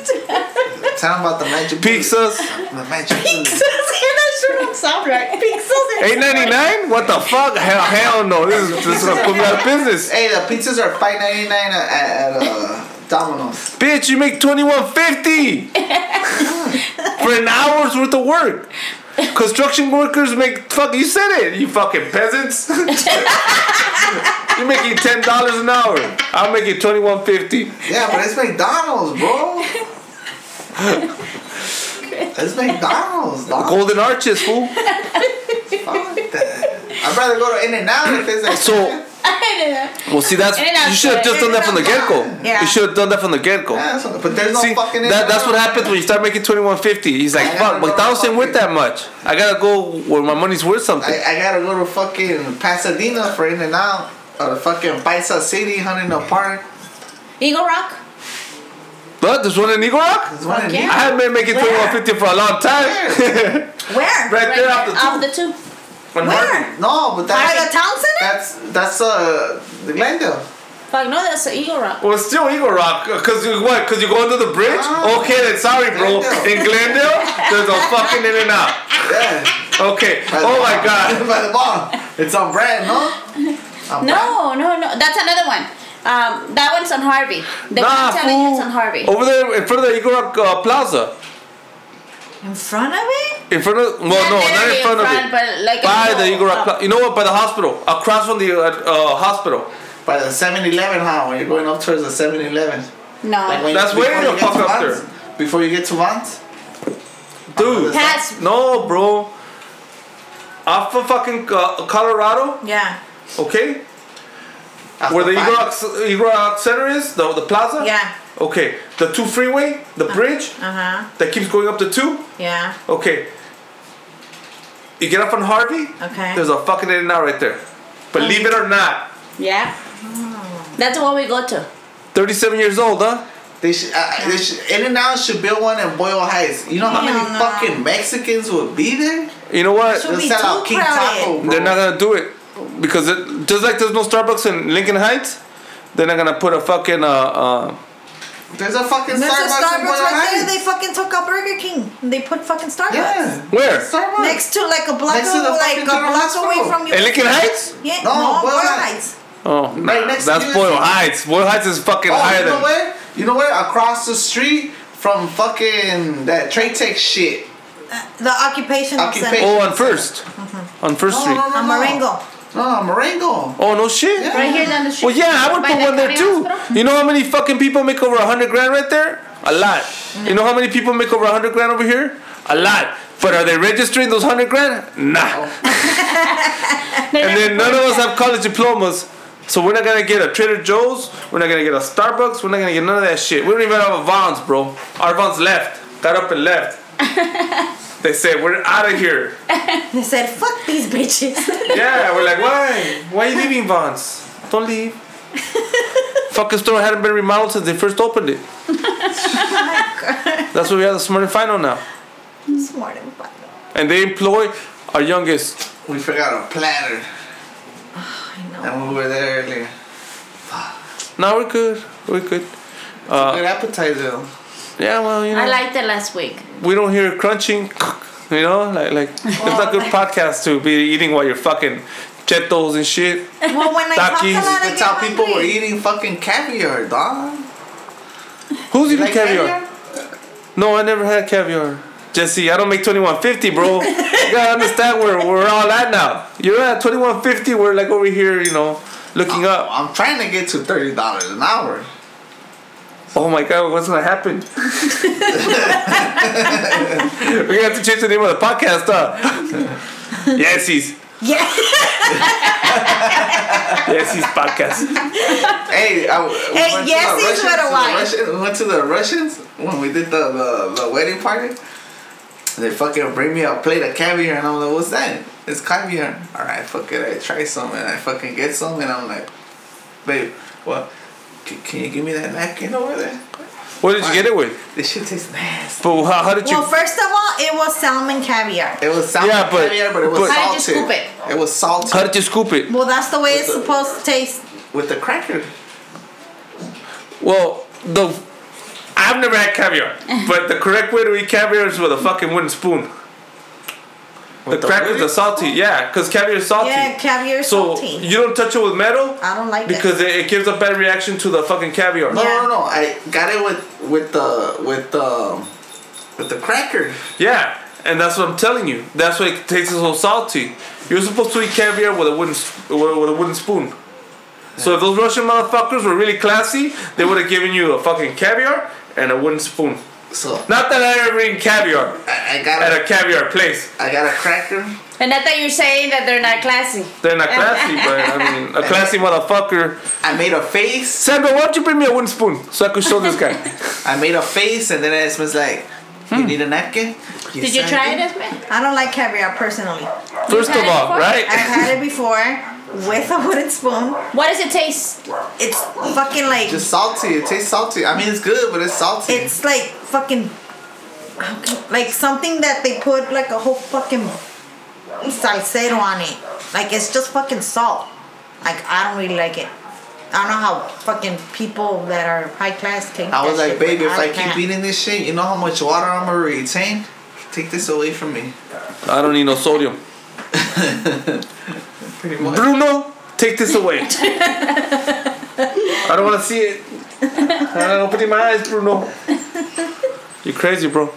Tell them about the magic bullet. pizzas. The magic bullet. and should have sound right. Pixels Eight ninety nine? What the fuck? Hell, hell no. This is this is gonna put me out of business. Hey, the pizzas are five ninety nine at, at uh, Domino's. Bitch, you make twenty one fifty for an hour's worth of work. Construction workers make fuck. You said it. You fucking peasants. You're making ten dollars an hour. I'm making twenty one fifty. Yeah, but it's McDonald's, bro. it's McDonald's, dog. Golden arches, fool. Fuck that. I'd rather go to In-N-Out if it's like So, well, see, that's you should have just done that from the get go. Yeah. You should have done that from the get go. Yeah, but there's no See, fucking. that, that's what happens when you start making twenty one fifty. He's like, fuck, McDonald's ain't worth that much. I gotta go where my money's worth something. I, I gotta go to fucking Pasadena for In-N-Out. Or fucking Paisa City, Huntington Park. Eagle Rock. But there's one in Eagle Rock. There's one in yeah. I haven't been making Where? twenty one fifty for a long time. Where? right there off the Off the two. On Where? Harvey. No, but By the that's town center? that's that's uh the Glendale. Fuck no, that's the Eagle Rock. Well, it's still Eagle Rock. Cause you what? Cause you go under the bridge? Ah. Okay, then sorry, bro. Glendale. In Glendale, there's a fucking In-N-Out. Yeah. Okay. By Oh my god. By the bar. It's on Brand, no? On Brand? No, no, no. That's another one. Um, that one's on Harvey. The Nah, one I'm telling you fool. it's on Harvey. Over there in front of the Eagle Rock uh, Plaza. In front of it? In front of well, no, not literally in front of front, it. But like By the Eagle Rock up. You know what? By the hospital, across from the uh, uh, hospital. By the 7-Eleven, huh? When you're going up towards the 7-Eleven. No. Like when That's you, way before the you get fuck to up Vance. Before you get to Vance. Dude. Pass. No, bro. Off of fucking uh, Colorado, Yeah. okay? After Where the Eagle Vance. Rock, Eagle Rock Center is, the, the plaza? Yeah. Okay, the two freeway, the bridge Uh huh. that keeps going up to two. Yeah. Okay. You get up on Harvey, Okay. there's a fucking In and Out right there. Believe it or not, Yeah. That's the one we go to. 37 years old, huh? They should, uh, they should, In-N-Out should build one in Boyle Heights. You know how many no. fucking Mexicans would be there? You know what? They'll sell out King Taco, bro. They're not gonna do it because it just like there's no Starbucks in Lincoln Heights. They're not gonna put a fucking uh, uh There's a fucking There's Starbucks, a in Starbucks right there. They fucking took out Burger King. They put fucking Starbucks. yeah. where Starbucks. Next to like a block, Next to the away, like a General block away from you. in Lincoln Heights. Yeah, No, no, Boyle Boyle Heights. Heights. Oh, Right next to that's USC. Boyle Heights. Boyle Heights is fucking Oh, higher you know than. where? You know where? Across the street from fucking that trade tech shit. The occupational Occupation. Oh, on First, on First No, Street. no, no, A no. Marengo. No, Marengo. Oh no shit. Yeah. Right here down the street. Well, yeah, I would put the one there too. hospital. You know how many fucking people make over a hundred grand right there? A lot. Mm. You know how many people make over a hundred grand over here? A lot. But are they registering those hundred grand? Nah. Oh. And then none of us have college diplomas. So we're not gonna get a Trader Joe's. We're not gonna get a Starbucks. We're not gonna get none of that shit. We don't even have a Vons, bro. Our Vons left. Got up and left. they said we're out of here. They said, "Fuck these bitches." Yeah, we're like, why? Why are you leaving Vons? Don't leave. Fucking store hadn't been remodeled since they first opened it. That's why we have the Smart and Final now. Smart and fun. And they employ our youngest. We forgot a platter. I know. And we were there earlier. Now we're good. We're good. Good Uh, appetizer. Yeah, well, you know. I liked it last week. we don't hear crunching, you know, like like it's not good oh. podcast to be eating while you're fucking Cheetos and shit. Well, when I talk a Takis. lot, I That's get how people were eating fucking caviar, dog. Who's You eating like caviar? No, I never had caviar. Jesse, I don't make twenty one fifty, bro. you gotta understand where we're all at now. You're at twenty one fifty. We're like over here, you know, looking oh, up. I'm trying to get to thirty dollars an hour. Oh my god, what's gonna happen? We're gonna have to change the name of the podcast, huh? Yesie's. Yeah. Yesie's podcast. Hey, I, we Hey, went to yes, the he's Russians- with a wife. Russian- We went to the Russians when we did the, the, the wedding party. They fucking bring me a plate of caviar and I'm like, what's that? It's caviar. Alright, fuck it. I try some and I fucking get some and I'm like, babe, what? Can, can you give me that napkin over there? What did you get it with? This shit tastes nasty. But how, how did you? Well, first of all, it was salmon caviar. It was salmon Yeah, but- caviar, but it was but- How did you salted. scoop it? It was salted How did you scoop it? Well, that's the way it's the- supposed to taste. with the cracker. Well, the I've never had caviar, but the correct way to eat caviar is with a fucking wooden spoon. The, With the crackers wood? are salty. Yeah, because caviar is salty. Yeah, caviar is so salty. you don't touch it with metal I don't like because it. it, it gives a bad reaction to the fucking caviar. No, Yeah. no, no. I got it with with the with the with the cracker. Yeah, and that's what I'm telling you. That's why it tastes so salty. You're supposed to eat caviar with a wooden with with a wooden spoon. So if those Russian motherfuckers were really classy, they would have given you a fucking caviar and a wooden spoon. So Not that I ever eaten caviar I, I got at a a caviar place. I got a cracker. And not that you're saying that they're not classy. They're not classy, but I mean, a classy motherfucker. I made a face. Sandra, why don't you bring me a wooden spoon so I could show this guy? I made a face, and then it was like, Hmm. "You need a napkin." Did you try it, Esme? I don't like caviar personally. First of it all, before? right? I've had it before with a wooden spoon. What does it taste? It's fucking like Just salty. It tastes salty. I mean, it's good, but it's salty. it's like fucking like something that they put like a whole fucking salsero on it. Like it's just fucking salt. Like I don't really like it. I don't know how fucking people that are high class take. I was like, shit, baby, if I can't. keep eating this shit, you know how much water I'm gonna retain? Take this away from me. I don't need no sodium. Pretty much. Bruno, take this away. I don't want to see it. I don't open my eyes, Bruno. You're crazy, bro.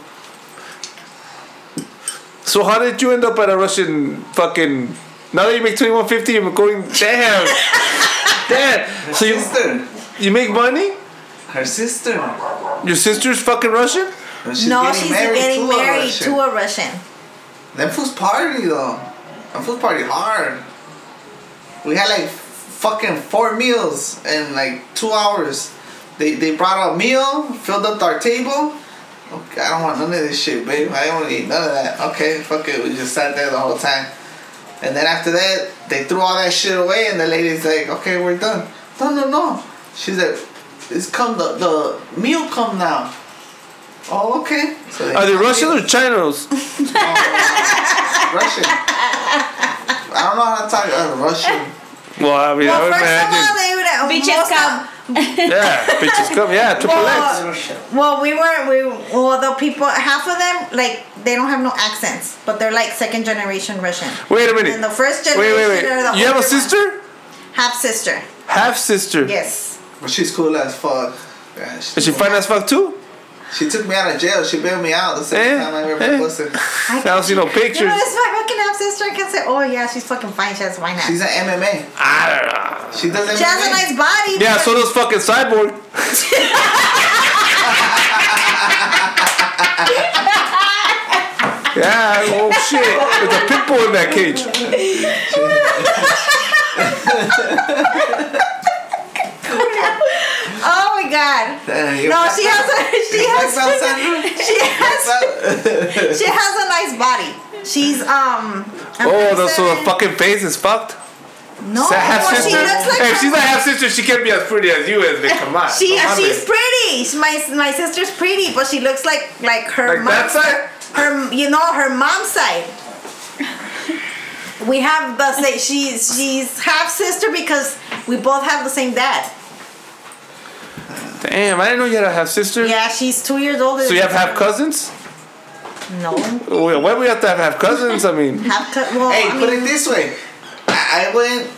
So how did you end up at a Russian fucking? Now that you make twenty one fifty, you're going damn, damn. So you sister. you make money? Her sister. Your sister's fucking Russian? She's no, getting she's married getting to married Russian. to a Russian. Them fools party though. Them fools party hard. We had like fucking four meals in like two hours. They they brought a meal, filled up our table. Okay, I don't want none of this shit, babe. I don't want to eat none of that. Okay, fuck it. We just sat there the whole time. And then after that, they threw all that shit away, and the lady's like, "Okay, we're done." No, no, no. She's like, "It's come the the meal come now." Oh, okay. So Are they Russian or Chinos? Russian. I don't know how to talk uh, Russian. Well, I mean, I Well, would first of all, they would have Bitches most come. Yeah, bitches come. Yeah, triple Well, X. Well, we were we well the people half of them like they don't have no accents, but they're like second generation Russian. Wait a minute. And the first Wait, generation wait, are the wait. You have a older sister? half sister. Half sister. Yes. But she's cool as fuck. Yeah, Is she fine as fuck too? She took me out of jail. She bailed me out the second Eh, time I ever posted. I, I don't see no You know, this is my fucking half sister. I can say, oh yeah, she's fucking fine. She has fine ass. She's an MMA. I don't know. She does MMA. She has a nice body. Yeah, but- so does fucking Cyborg. yeah, oh shit. There's a pit bull in that cage. oh my god. Damn, No, she has a she has black belt, she has she has a nice body. She's um. I'm Oh, gonna the, so the fucking face is fucked. No, Is that half well, sister? she looks like hey, her she's a half sister. She can't be as pretty as you is. Man. Come on. She Come on, she's man. pretty. She- My my sister's pretty, but she looks like like her Like that mom's side? Her you know her mom's side. We have the same. she's she's half sister because we both have the same dad. Damn, I didn't know you had a half sister. Yeah, she's two years older. So you have half me. cousins? No, Well, why do we have to have half cousins? I mean, half cou- Well, Hey, I put mean, it this way. I, I went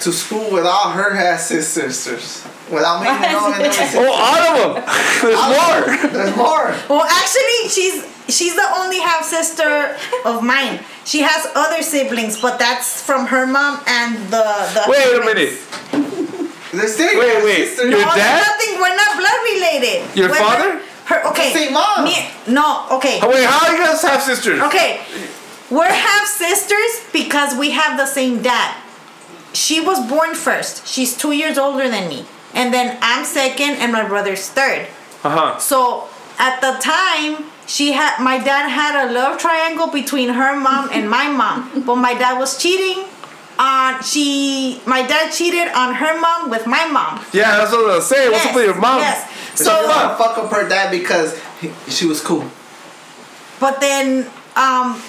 to school with all her half sisters. Without me even knowing there sisters. oh, all of them. There's more. There's more. Well, actually, she's she's the only half sister of mine. She has other siblings, but that's from her mom and the the. Wait a minute. There's still Wait, wait. sisters. Your No, dad? nothing. We're not blood related. Your We're father? not- her okay. Same mom. Me, no, okay. Oh, wait, how are you guys half sisters? Okay. We're half sisters because we have the same dad. She was born first. She's two years older than me. And then I'm second and my brother's third. Uh huh. So at the time, she had my dad had a love triangle between her mom and my mom. But my dad was cheating on she my dad cheated on her mom with my mom. Yeah, that's what I was saying. What's up with your mom? Yes. So So fuck, fuck up her dad because he, she was cool. But then um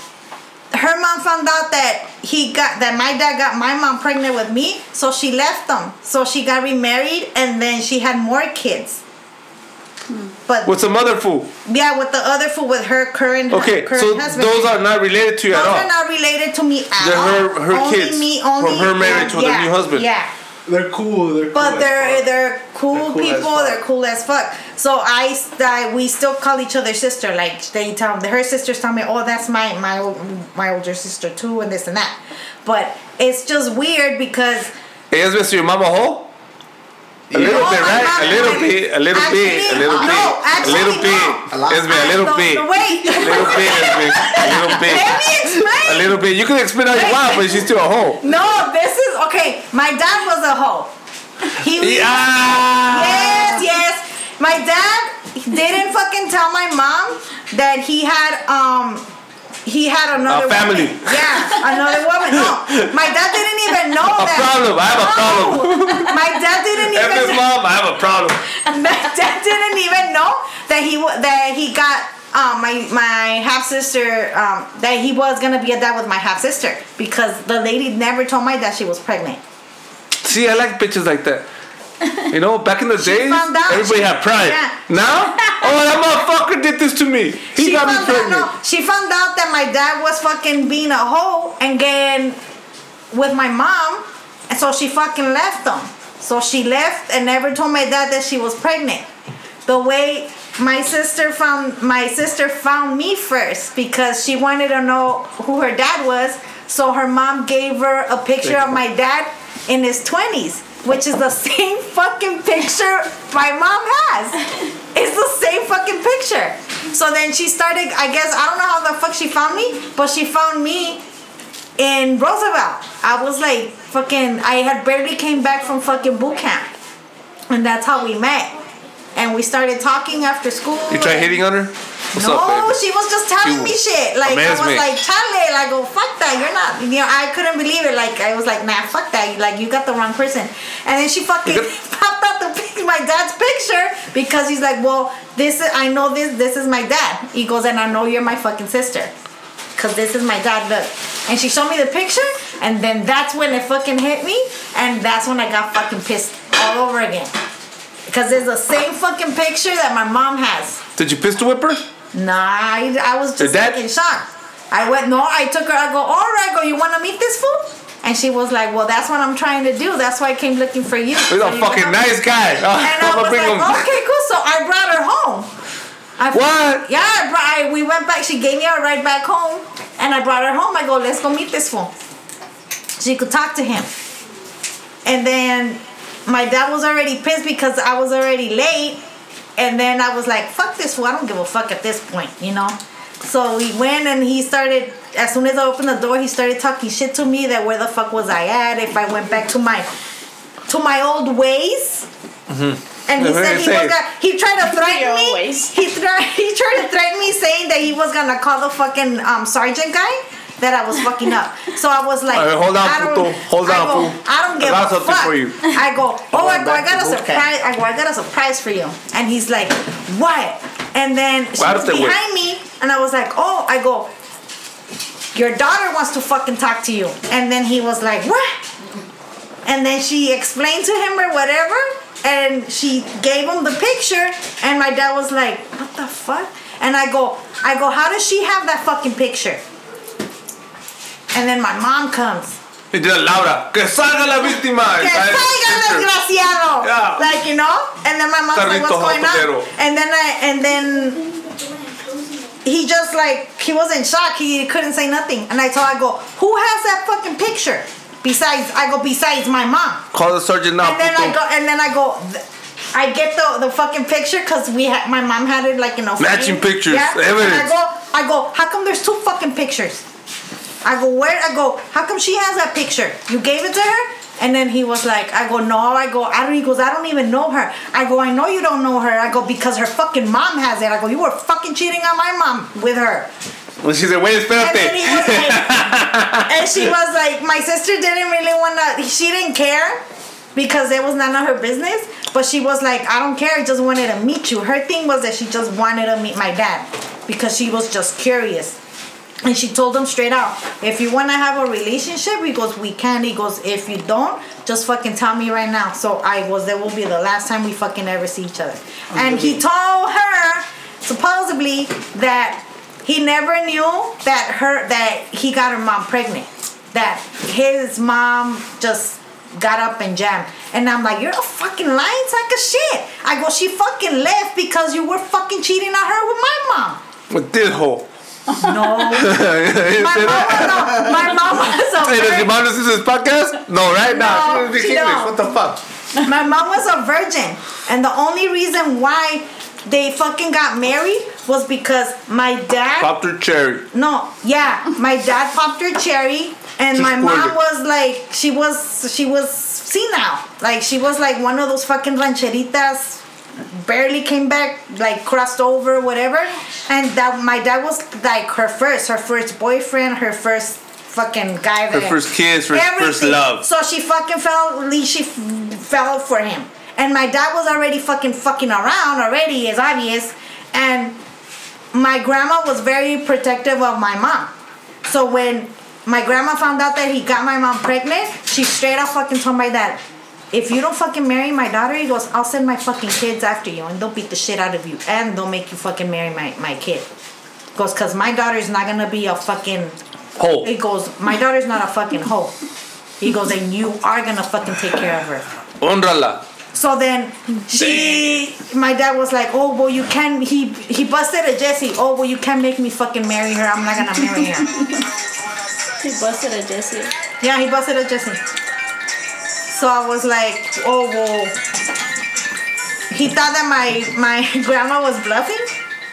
her mom found out that he got that my dad got my mom pregnant with me, so she left them. So she got remarried and then she had more kids. But With some other fool. yeah, with the other fool, with her current Okay, current so husband. those are not related to you Those at all. are not related to me at all. They're all. her- her only kids Me, from her marriage with her new husband. Yeah. They're cool. They're cool. But as they're fuck. they're cool, They're cool people. They're cool as fuck. So I, I we still call each other sister. Like they tell her sisters tell me, oh, that's my my my older sister too, and this and that. But it's just weird because Ellas ves your mama hoe? A little No, bit, right? A little bit, a little actually, bit, a little no, bit, a little bit. no. A lot. Esme, little bit. wait. A little bit, Esme. A little bit. Let me explain. A little bit. You can explain all you want, but she's still a hoe. No, this is okay. My dad was a hoe. He was, Yeah. Yes, yes. My dad didn't fucking tell my mom that he had um he had another A family. woman. Yeah, another woman. No, my dad didn't even know A that. problem. I have a problem. No. My dad didn't even. mom, I have a problem. My dad didn't even know that he that he got um my my half sister um that he was gonna be a dad with my half sister because the lady never told my dad she was pregnant. See, I like bitches like that. You know, back in the days, everybody had pride. Yeah. Now, oh, that motherfucker did this to me. He she got me pregnant. Out, no, she found out that my dad was fucking being a hoe and getting with my mom, and so she fucking left him. So she left and never told my dad that she was pregnant. The way my sister found my sister found me first because she wanted to know who her dad was. So her mom gave her a picture of my dad in his twenties, which is the same fucking picture my mom has. It's the same fucking picture. So then she started, I guess, I don't know how the fuck she found me, but she found me in Roosevelt. I was like, fucking, I had barely came back from fucking boot camp. And that's how we met. And we started talking after school. You try and- hitting on her? What's no, up, she was just telling You me shit. Like I was me. like, Chale, like, oh fuck that, you're not. You know, I couldn't believe it. Like I was like, nah, fuck that. Like you got the wrong person. And then she fucking popped out the pic- my dad's picture because he's like, well, this is I know this. This is my dad. He goes, and I know you're my fucking sister. Cause this is my dad. Look, and she showed me the picture, and then that's when it fucking hit me, and that's when I got fucking pissed all over again. Cause it's the same fucking picture that my mom has. Did you pistol whip her? Nah, I, I was just that- in shock. I went, no, I took her, I go, all right, go, you want to meet this fool? And she was like, well, that's what I'm trying to do. That's why I came looking for you. He's a fucking nice guy. And I was like, him. okay, cool. So I brought her home. I, What? Yeah, I brought, I, we went back. She gave me a ride back home. And I brought her home. I go, let's go meet this fool. She could talk to him. And then my dad was already pissed because I was already late. And then I was like, fuck this fool. I don't give a fuck at this point, you know? So we went and he started, as soon as I opened the door, he started talking shit to me that where the fuck was I at, if I went back to my to my old ways. And he said he he was gonna, he tried to threaten me. ways. He tried he tried to threaten me saying that he was gonna call the fucking um sergeant guy that I was fucking up. So I was like, hold on, I don't- puto. Hold I on, go, fool. I don't give I a fuck. for you. I go, oh, I go, I got a surprise. I go, I got a surprise for you. And he's like, what? And then she was behind me, and I was like, oh, I go, your daughter wants to fucking talk to you. And then he was like, what? And then she explained to him or whatever, and she gave him the picture, and my dad was like, what the fuck? And I go, I go, how does she have that fucking picture? And then my mom comes. Y dice Laura, que salga la víctima. Que salga el desgraciado. Yeah. Like, you know? And then my mom's like, what's going hotero. on? And then I, and then he just like, he was in shock. He couldn't say nothing. And I told, I go, who has that fucking picture? Besides, I go, besides my mom. Call the surgeon now, And then I go, and then I go, I get the the fucking picture because we had my mom had it like you know Matching frame. pictures, And I go, I go, how come there's two fucking pictures? I go, where? I go, how come she has that picture? You gave it to her? And then he was like, I go, no, I go, I don't, he goes, I don't even know her. I go, I know you don't know her. I go, because her fucking mom has it. I go, you were fucking cheating on my mom with her. When she said, wait, And then he was like, and she was like, my sister didn't really want to, she didn't care because it was none of her business. But she was like, I don't care, I just wanted to meet you. Her thing was that she just wanted to meet my dad because she was just curious. And she told him straight out, if you want to have a relationship, he goes, we can. He goes, if you don't, Just fucking tell me right now. So I was. That will be the last time we fucking ever see each other. Oh, and he told her supposedly that he never knew that her that he got her mom pregnant. That his mom just got up and jammed. And I'm like, you're a fucking lying sack of shit. I go, she fucking left because you were fucking cheating on her with my mom. With this hoe. No. My mom, no, my mom was a Hey, does your mom listen to this podcast? No, right now. No, she speak she English. don't. What the fuck? My mom was a virgin. And the only reason why they fucking got married was because my dad. Popped her cherry. No, yeah, my dad popped her cherry, and She my mom squirted. was like, she was, she was senile. Like she was like one of those fucking rancheritas, barely came back, like crossed over, whatever. And that my dad was like her first, her first boyfriend, her first fucking guy. Her first kiss, her first love. So she fucking fell, she f- fell for him. And my dad was already fucking fucking around already, is obvious. And my grandma was very protective of my mom. So when my grandma found out that he got my mom pregnant, she straight up fucking told my dad, if you don't fucking marry my daughter, he goes, I'll send my fucking kids after you and they'll beat the shit out of you and they'll make you fucking marry my, my kid. Goes, cause my daughter's not gonna be a fucking Hoe. he goes, my daughter's not a fucking hoe. He goes, and you are gonna fucking take care of her. Honrala. So then she, my dad was like, oh well, you can. He he busted a Jesse. Oh well, you can't make me fucking marry her. I'm not gonna marry her. He busted a Jesse. Yeah, he busted a Jesse. So I was like, oh well. He thought that my my grandma was bluffing.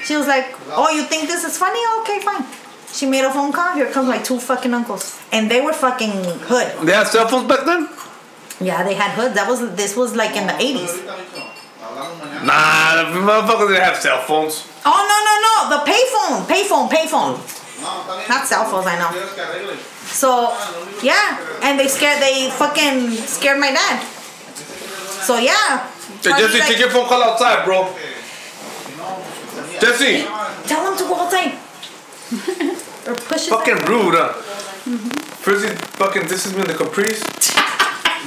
She was like, oh, you think this is funny? Okay, fine. She made a phone call. Here comes my two fucking uncles, and they were fucking hood. They had cell phones back then? Yeah, they had hood. That was this was like in the eighties. Nah, the motherfuckers didn't have cell phones. Oh no no no! The payphone, payphone, payphone. Not cell phones, I know. So yeah, and they scared. They fucking scared my dad. So yeah. Hey, Charlie, Jesse, like, take your phone call outside, bro. Jesse, Tell him to go outside. or push it. fucking rude, huh? First, he fucking this is me in the Caprice.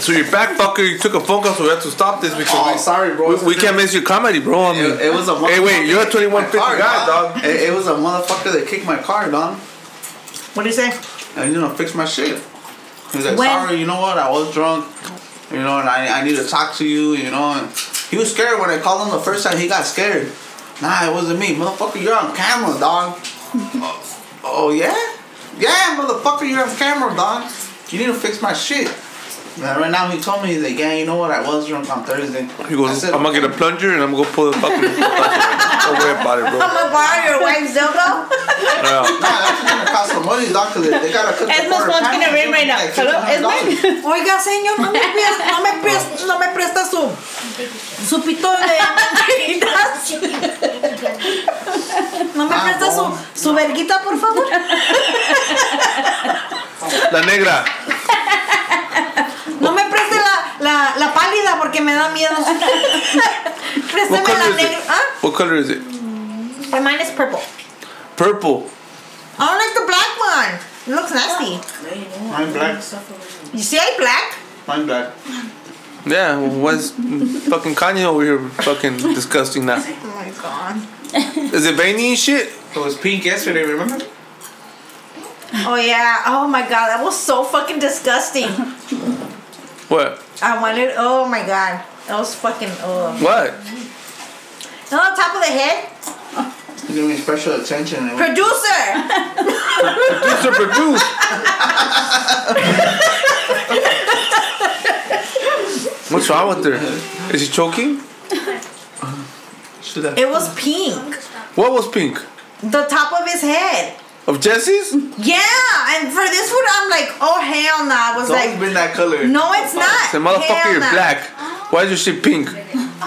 So you're back, fucker. You took a phone call, so we have to stop this because Oh, we, sorry, bro. we, we can't miss your comedy, bro. I mean, It, it was a hey, wait, motherfucker you're a that 2150 kicked my guy, car, dog. It, it was a motherfucker that kicked my car, dog. What do you say? And you know, fix my shit. He's like, When- sorry, you know what? I was drunk. You know, and I, I need to talk to you. You know, and he was scared when I called him the first time. He got scared. Nah, it wasn't me, motherfucker. You're on camera, dog. oh, oh yeah, yeah, motherfucker. You're on camera, dog. You need to fix my shit. And right now he told me he's like, yeah, you know what? I was drunk on Thursday. He goes, I said, I'm gonna get a plunger and I'm gonna pull the fucking. Don't worry about it, bro. I'm gonna borrow your wife's dildo. Yeah. Nah, that's gonna cost some money, dog, because they, they gotta cook the Esma's quarter phone's pound gonna or ring right now. like Hello, $1,500. Esma? Oiga, señor, no me presta, no me presta, no me presta su, su pito de. No me Ah, presta su, su verguita, por favor. La negra. No me preste la, la, la pálida porque me da miedo. What Préstame color la is negra. it? ¿Ah? What color is it? And mine is purple. Purple. I don't like the black one. It looks nasty. Mine black. You see I black? Mine black. Yeah, what's fucking Kanye over here fucking disgusting now? Oh my god. Is it veiny and shit? It was pink yesterday, remember? Oh yeah. Oh my god. That was so fucking disgusting. What? I wanted. Oh my god. That was fucking. Oh. What? No, on top of the head. Give me special attention. and- Producer. Producer produce. What's wrong with her? Is she choking? It was pink. What was pink? The top of his head. Of Jesse's? Yeah, and for this one, I'm like, oh hell no! I was It's always like, been that color. no, it's not. Say, motherfucker, Hell you're nah. black. Why is your shit pink?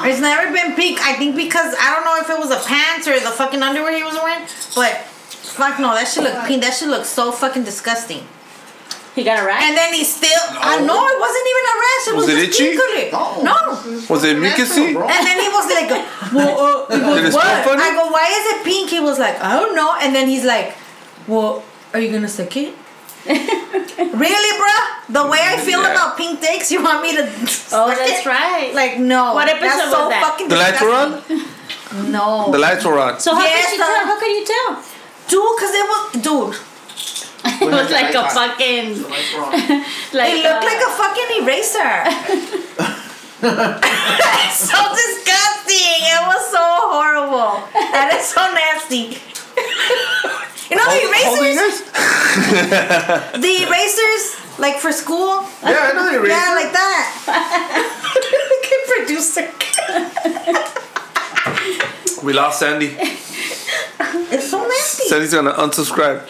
It's never been pink. I think because I don't know if it was the pants or the fucking underwear he was wearing, but fuck no, that shit look pink. That shit look so fucking disgusting. He got a rash? And then he still, I know it wasn't even a rash. It was, Was it just itchy? pink color. No. No. Was it mucusy? And then he was like, well, uh, he goes, Did it what? smell funny? I go, why is it pink? He was like, I don't know. And then he's like, well, are you gonna suck it? really, bruh? The way I feel Yeah. about pink dicks, you want me to? Oh, suck that's it? right. Like no. What episode that's so was that? fucking The lights were on. No. The lights were on. so how Yes, could you uh, tell? How could you tell? dude, cause it was dude. It was like a fucking like It looked uh, like a fucking eraser. so disgusting. It was so horrible. That is so nasty. You know the erasers? The erasers, like for school? Yeah, I know the eraser. Yeah, like that. Look at producer. We lost Sandy. It's so nasty. Sandy's gonna unsubscribe.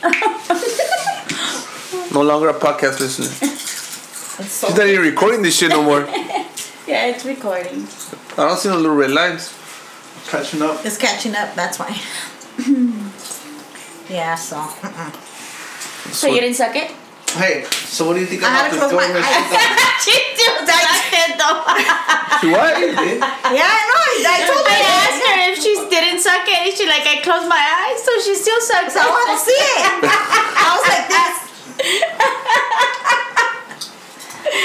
no longer a podcast listener. It's so She's not even recording this shit no more. yeah, it's recording. I don't see no little red lines. Catching up. It's catching up, that's why. Yeah, so. mm-mm. So you didn't suck it? Hey, so what do you think I had about to this close girl? my that she still sucked it though. She what? Yeah, I know. I told I asked her if she didn't suck it, and she like I closed my eyes, so she still sucks. I want to see it. I was like this.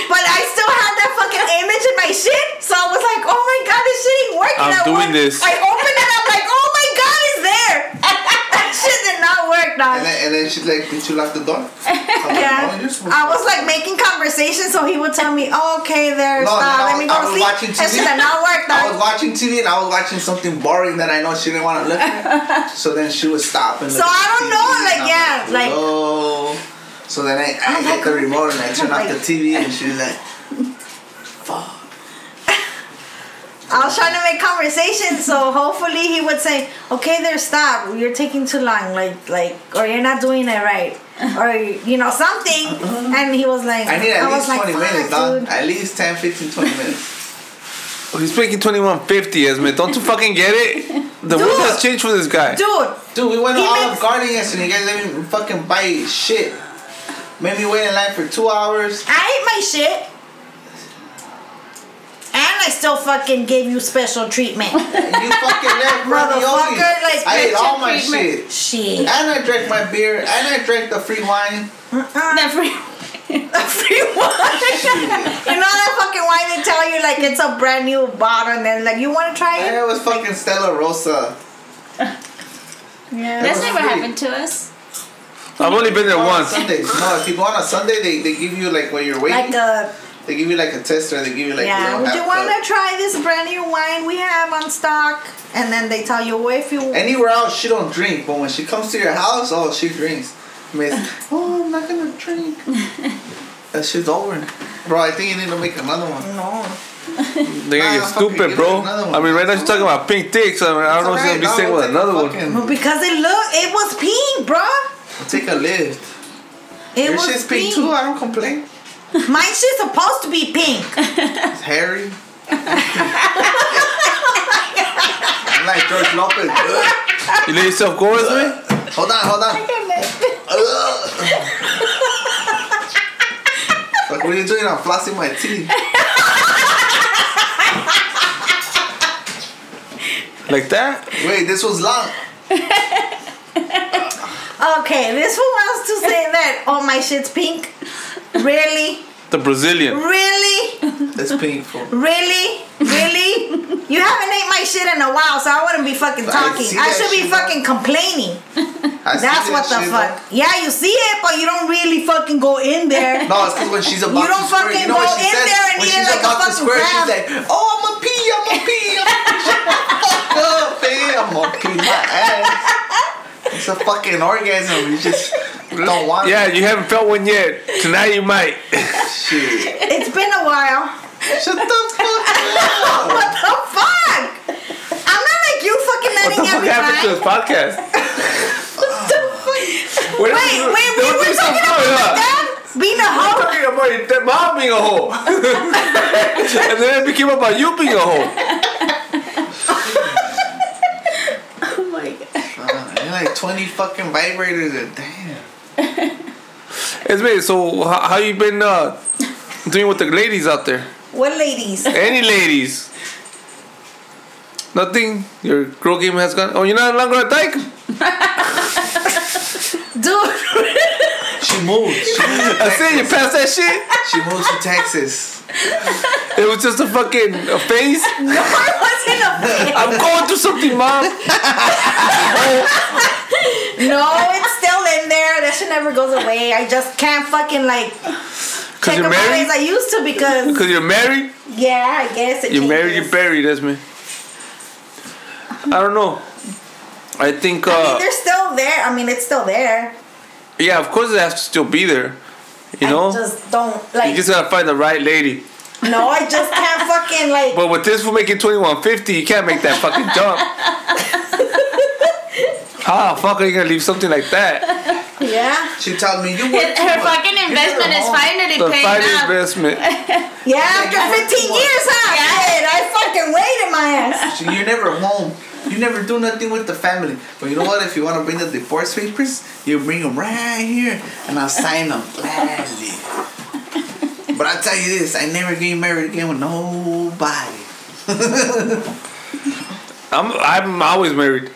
But I still had that fucking image in my shit. So I was like, oh my god, this shit ain't working. I'm I doing went- this. I opened it. I'm like, oh my god, it's there. that shit did not work, dog. And then, and then she's like, did you lock the door? I'm Yeah. "No, you're I was like making conversation, so he would tell me, oh, okay, there, No, I let me go I to was sleep. watching That TV. shit did not work, I was watching TV and I was watching something boring that I know she didn't want to look at. so then she would stop and So I don't know, like, I'm yeah, like- oh. So then I, I oh I'm hit like, the remote and I turn off like- the TV and she's like, I was trying to make conversation, so hopefully he would say, "Okay, there, stop. You're taking too long. Like, like, or you're not doing it right, or you know something." And he was like, I need at was least like, 20 minutes, dog. dude." At least 10, 15, 20 minutes. Oh, he's making 2150, Esme. Don't you fucking get it? The Dude. world has changed for this guy. Dude, Dude, we went to He Olive makes- Garden yesterday. You guys let me fucking buy shit. Made me wait in line for two hours. I ate my shit, and I still fucking gave you special treatment. And you fucking left ravioli. Motherfucker, like, I ate all my treatment. shit. Shit. And I drank my beer. And I drank the free wine. Uh-uh. The free- free wine. you know that fucking wine they tell you like it's a brand new bottle and then like you want to try And it? it was fucking Stella Rosa. Yeah. That's was never free. happened to us. I've only been there once. Sundays. No, if you go on a Sunday, they, they give you like when you're waiting. Like a they give you like a tester. They give you like. a yeah. little Would you want to try this brand new wine we have on stock? And then they tell you well, if you Anywhere else, she don't drink, but when she comes to your house, oh, she drinks. Miss, oh, I'm not gonna drink. that shit's over, bro. I think you need to make another one. no. They're gonna Nah, get stupid, give bro. it another one. I mean, right now she's talking about pink dicks. I, mean, I don't know if she's gonna be It's saying with another one. take a fucking- Because it look it was pink, bro. I'll take a lift. It Your was shit's pink too. I don't complain. My shit's supposed to be pink. It's hairy. I'm like George Lopez. Ugh. You let yourself go, Esme? Hold on, hold on. Like, what are you doing? I'm flossing my teeth. Like that? Wait, this was long. Okay, this one wants to say that oh my shit's pink. Really? The Brazilian. Really? It's painful. Really? Really? You haven't ate my shit in a while, so I wouldn't be fucking talking. see I should be shit, fucking complaining. I see That's that what the shit, fuck. Yeah, you see it, but you don't really fucking go in there. No, it's because when she's about You don't to squirt, fucking you know go in says? there and when eat it she's like a about to fucking squirt, crab. she's like, "Oh, I'm a pee, I'm a pee, I'm a pee, shut the fuck up, man. I'm gonna pee my ass." It's a fucking orgasm. You just don't want Yeah, it. you haven't felt one yet. Tonight you might. Shit. It's been a while. Shut the fuck up. What the fuck? I'm not like you fucking letting What the letting fuck every happened to this podcast? What the Wait, wait, we were talking about my dad being a hoe. talking about your mom being a hoe. and then it became about you being a hoe. Oh my god. Uh, you're like 20 fucking vibrators. And damn. it's me. so how, how you been uh, doing with the ladies out there? What ladies? Any ladies? Nothing? Your girl game has gone? Oh, you're not longer a dyke? Dude. She She moved. She moved I said you Texas. passed that shit. She moved to Texas. It was just a fucking a phase. No, it wasn't a I'm going through something, mom. No, it's still in there. That shit never goes away. I just can't fucking like Cause check you're married. as I used to because Cause you're married. yeah, I guess it You're married. You're buried. That's me. I don't know. I think. I uh mean, they're still there. I mean, it's still there. Yeah, of course it has to still be there. You know, I just don't like. you just gotta find the right lady. no, I just can't fucking like. But with this for making twenty one fifty, you can't make that fucking jump. How the ah, fuck are you gonna leave something like that? Yeah, She told me you Her, work her much. fucking investment never is finally The paying fight off. investment. yeah. After 15 years, huh? Shit, I fucking waited my ass. So you're never home. You never do nothing with the family. But you know what? If you want to bring the divorce papers, you bring them right here, and I'll sign them gladly. But I tell you this, I never get married again with nobody. I'm I'm always married.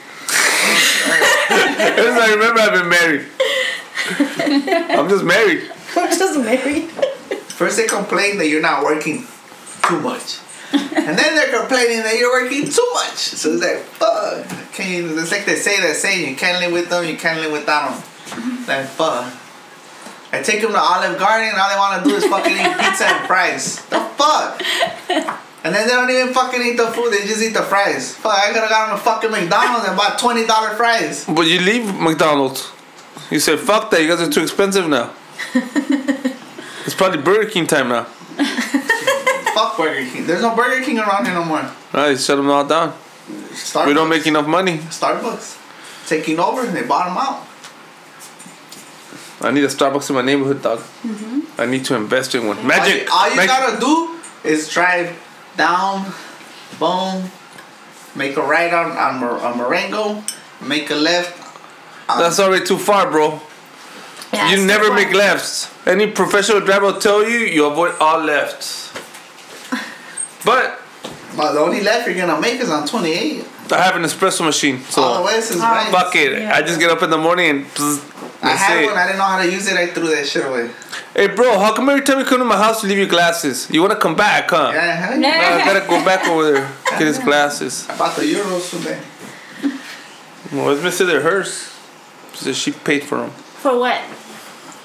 As I remember, I've been married. I'm just married. I'm just married. First they complain that you're not working too much. And then they're complaining that you're working too much. So it's like, fuck. Can you, it's like they say that saying, you can't live with them, you can't live without them. Like, fuck. I take them to Olive Garden, and all they want to do is fucking eat pizza and fries. The fuck? And then they don't even fucking eat the food, they just eat the fries. Fuck, I could have gone to fucking McDonald's and bought $20 fries. But you leave McDonald's. You said, fuck that, you guys are too expensive now. it's probably Burger King time now. Fuck Burger King. There's no Burger King around here no more. Alright, shut them all down. Starbucks. We don't make enough money. Starbucks. Taking over, they bought them out. I need a Starbucks in my neighborhood, dog. I need to invest in one. Magic! All you, all you Magic. gotta do is drive down, boom, make a right on on, Mar- on Marengo, make a left. on- That's already too far, bro. Yeah, you never make lefts. Any professional driver will tell you you avoid all lefts. But but the only left you're gonna make is on 28. I have an espresso machine, so All the west is Oh, right. fuck it. Yeah. I just get up in the morning and bzz, I that's had it. one. I didn't know how to use it. I threw that shit away. Hey, bro, how come every time you come to my house you leave your glasses? You wanna come back, huh? Yeah, huh? No. I gotta go back over there get his glasses. I bought the euros today. Well, it's missing their hers. So she paid for them. For what?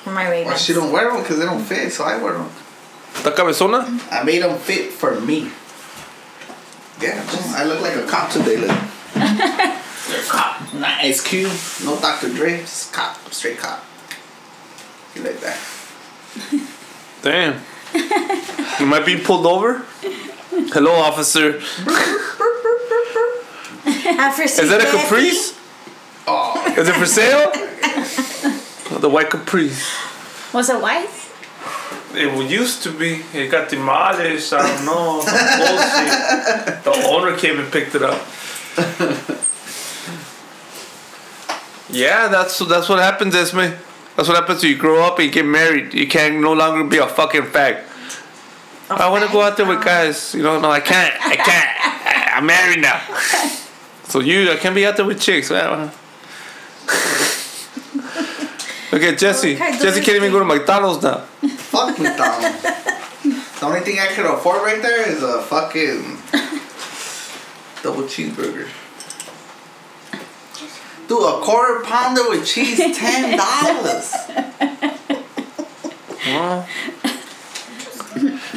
For my Well, Ray-Bans. she don't wear them because they don't fit, so I wear them. ¿Está cabezona? I made them fit for me. Yeah, I look like a cop today. Look. They're a cop. Nice cube. No Dr. Dre. Just cop. Straight cop. You like that? Damn. you might be pulled over. Hello, officer. Is that a Caprice? Oh, Is it for sale? The white Caprice. Was it white? It used to be. It got demolished. I don't know. Bullshit. The owner came and picked it up. Yeah, that's that's what happens, Esme. That's what happens when you grow up and you get married. You can't no longer be a fucking fag. I want to go out there with guys. You know, no, I can't. I can't. I'm married now. So you, I can't be out there with chicks. Well, Look at Jesse. Okay, Jesse can't even go to McDonald's now. fuck McDonald's. the only thing I could afford right there is a fucking double cheeseburger. Dude, a quarter pounder with cheese, ten dollars. Well,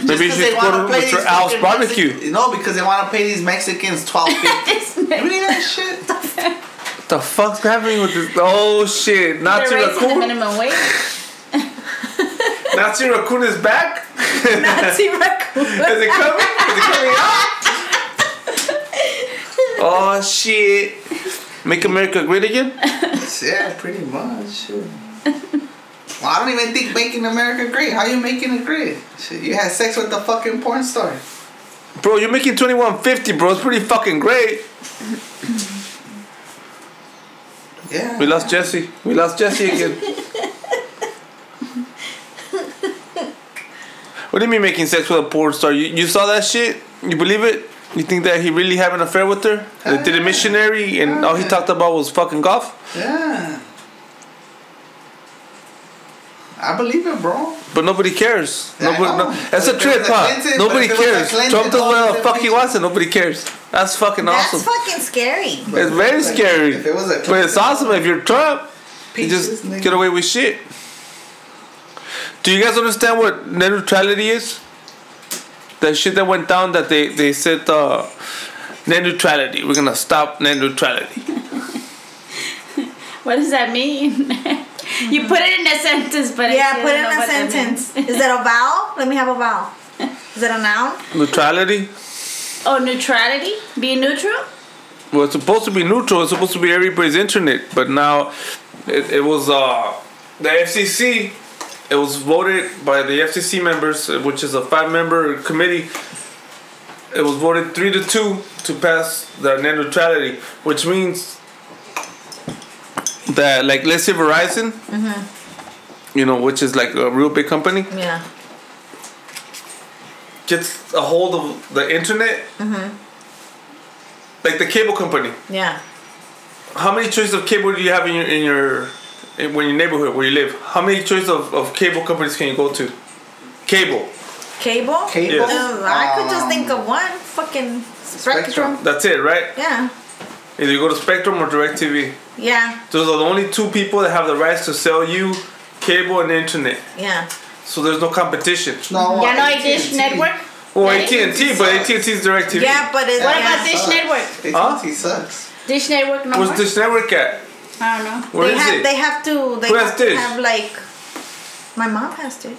maybe you should go to with your Al's barbecue. no, because they want to pay these Mexicans twelve fifty. It's you mean that shit? What the fuck's happening with this? Oh shit! Nazi They're raising the minimum wage. Nazi raccoon is back. Nazi raccoon. Is it coming? Is it coming out? Oh shit! Make America great again? Yeah, pretty much. Shit. Well, I don't even think making America great. How you making it great? Shit, you had sex with the fucking porn star. Bro, you're making twenty one fifty, bro. It's pretty fucking great. Yeah. We lost Jesse. We lost Jesse again. what do you mean making sex with a porn star? You, you saw that shit? You believe it? You think that he really had an affair with her? They uh, did a missionary and all he talked about was fucking golf? Yeah. I believe it, bro. But nobody cares. Yeah, Nobody, no, that's a trip, was huh? Clinton- Nobody but if it was a cares. Clinton, Trump does all whatever the the fuck he wants and nobody cares. That's fucking That's awesome. That's fucking scary. But It's very was a- scary. If it was a But it's awesome if you're Trump. You just nigga. get away with shit. Do you guys understand what net neutrality is? That shit that went down that they, they said uh, net neutrality. We're gonna stop net neutrality. What does that mean? you put it in a sentence, but I Yeah, still put it in a sentence. Is that a vowel? Let me have a vowel. Is it a noun? Neutrality? oh, neutrality? Being neutral? Well, it's supposed to be neutral. It's supposed to be everybody's internet, but now it, it was uh, the FCC. It was voted by the FCC members, uh, which is a five-member committee. It was voted three to two to pass the net neutrality, which means that, like, let's say Verizon, you know, which is like a real big company, Yeah. gets a hold of the internet, Mhm. like the cable company. Yeah. How many choices of cable do you have in your in your in, when your neighborhood where you live? How many choices of, of cable companies can you go to? Cable. Cable? Cable? Yes. Uh, I could just Um, think of one. Fucking Spectrum. Spectrum. That's it, right? Yeah. Either you go to Spectrum or DirecTV. Yeah. Those are the only two people that have the rights to sell you cable and internet. Yeah. So there's no competition. No, Ya no. Dish Network? Oh, well, AT and T, but. AT and T is DirecTV. Yeah, but it's What about Dish Network? AT&T sucks. Dish Network no Where's? Dish Network at? I don't know. Where they is have it? they have to they Who has have to Dish? have like my mom has Dish.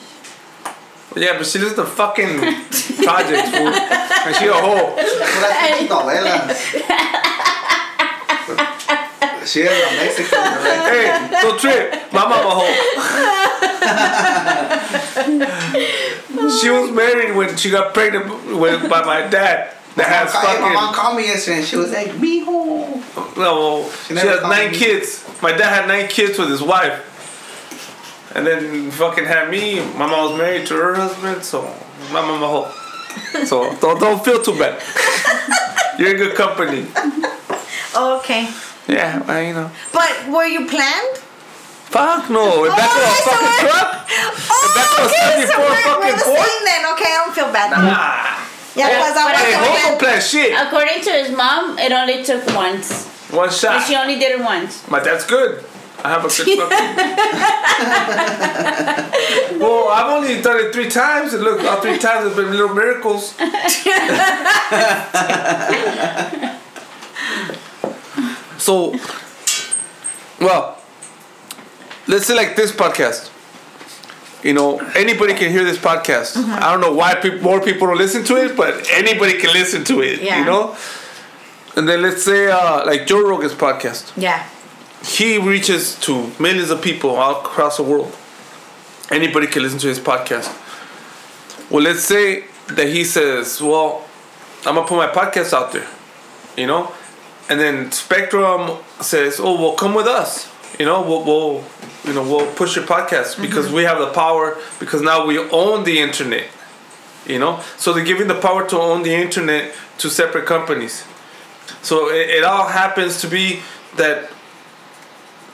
Yeah, but she lives the fucking projects, fool. And she a hoe. Puras pinches novelas. She is a Mexican, right? Hey, so trip, my mama hoe. she was married when she got pregnant with, by my dad. That has Hey, my mom called me yesterday and she was like, Mijo. no. She, called nine me. kids. My dad had nine kids with his wife, and then fucking had me. My mom was married to her husband, so my mama hoe. So don't don't feel too bad. You're in good company. Oh, okay. Yeah, well, you know. But were you planned? Fuck no. If oh, back Oh, of a so fucking we're- truck. Oh, back of a okay, so we're, we're the Ford? same then. Okay, I don't feel bad. Nah. Yeah, because I But Hey, wasn't Homo planned. plan shit. According to his mom, it only took once. One And shot. she only did it once. My dad's good. I have a good fucking. well, I've only done it three times, and look, all three times have been little miracles. so, well, let's say like this podcast. You know, anybody can hear this podcast. I don't know why peop more people don't listen to it, but anybody can listen to it. Yeah. You know. And then let's say uh, like Joe Rogan's podcast Yeah. he reaches to millions of people all across the world. Anybody can listen to his podcast. Well, let's say that he says, "Well, I'm gonna put my podcast out there," you know, and then Spectrum says, "Oh, well, come with us." You know, we'll, we'll you know, we'll push your podcast because mm-hmm. we have the power. Because now we own the internet. You know, so they're giving the power to own the internet to separate companies. So it, it all happens to be that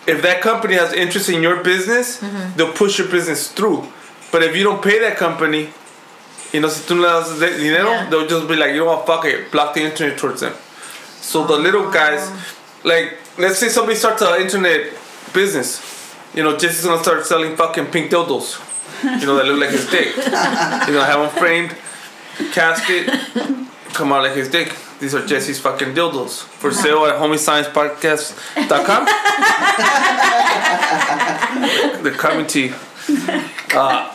if that company has interest in your business, mm-hmm. they'll push your business through. But if you don't pay that company, you know, si tú no le das dinero, Yeah. they'll just be like, you know what, fuck it, block the internet towards them. So the little guys, like, let's say somebody starts an internet business. You know, Jesse's gonna start selling fucking pink dildos. You know, that look like his dick. you know, have them framed, casket, come out like his dick. These are Jesse's fucking dildos. For sale at homiesciencepodcast.com. They're coming to you. Uh,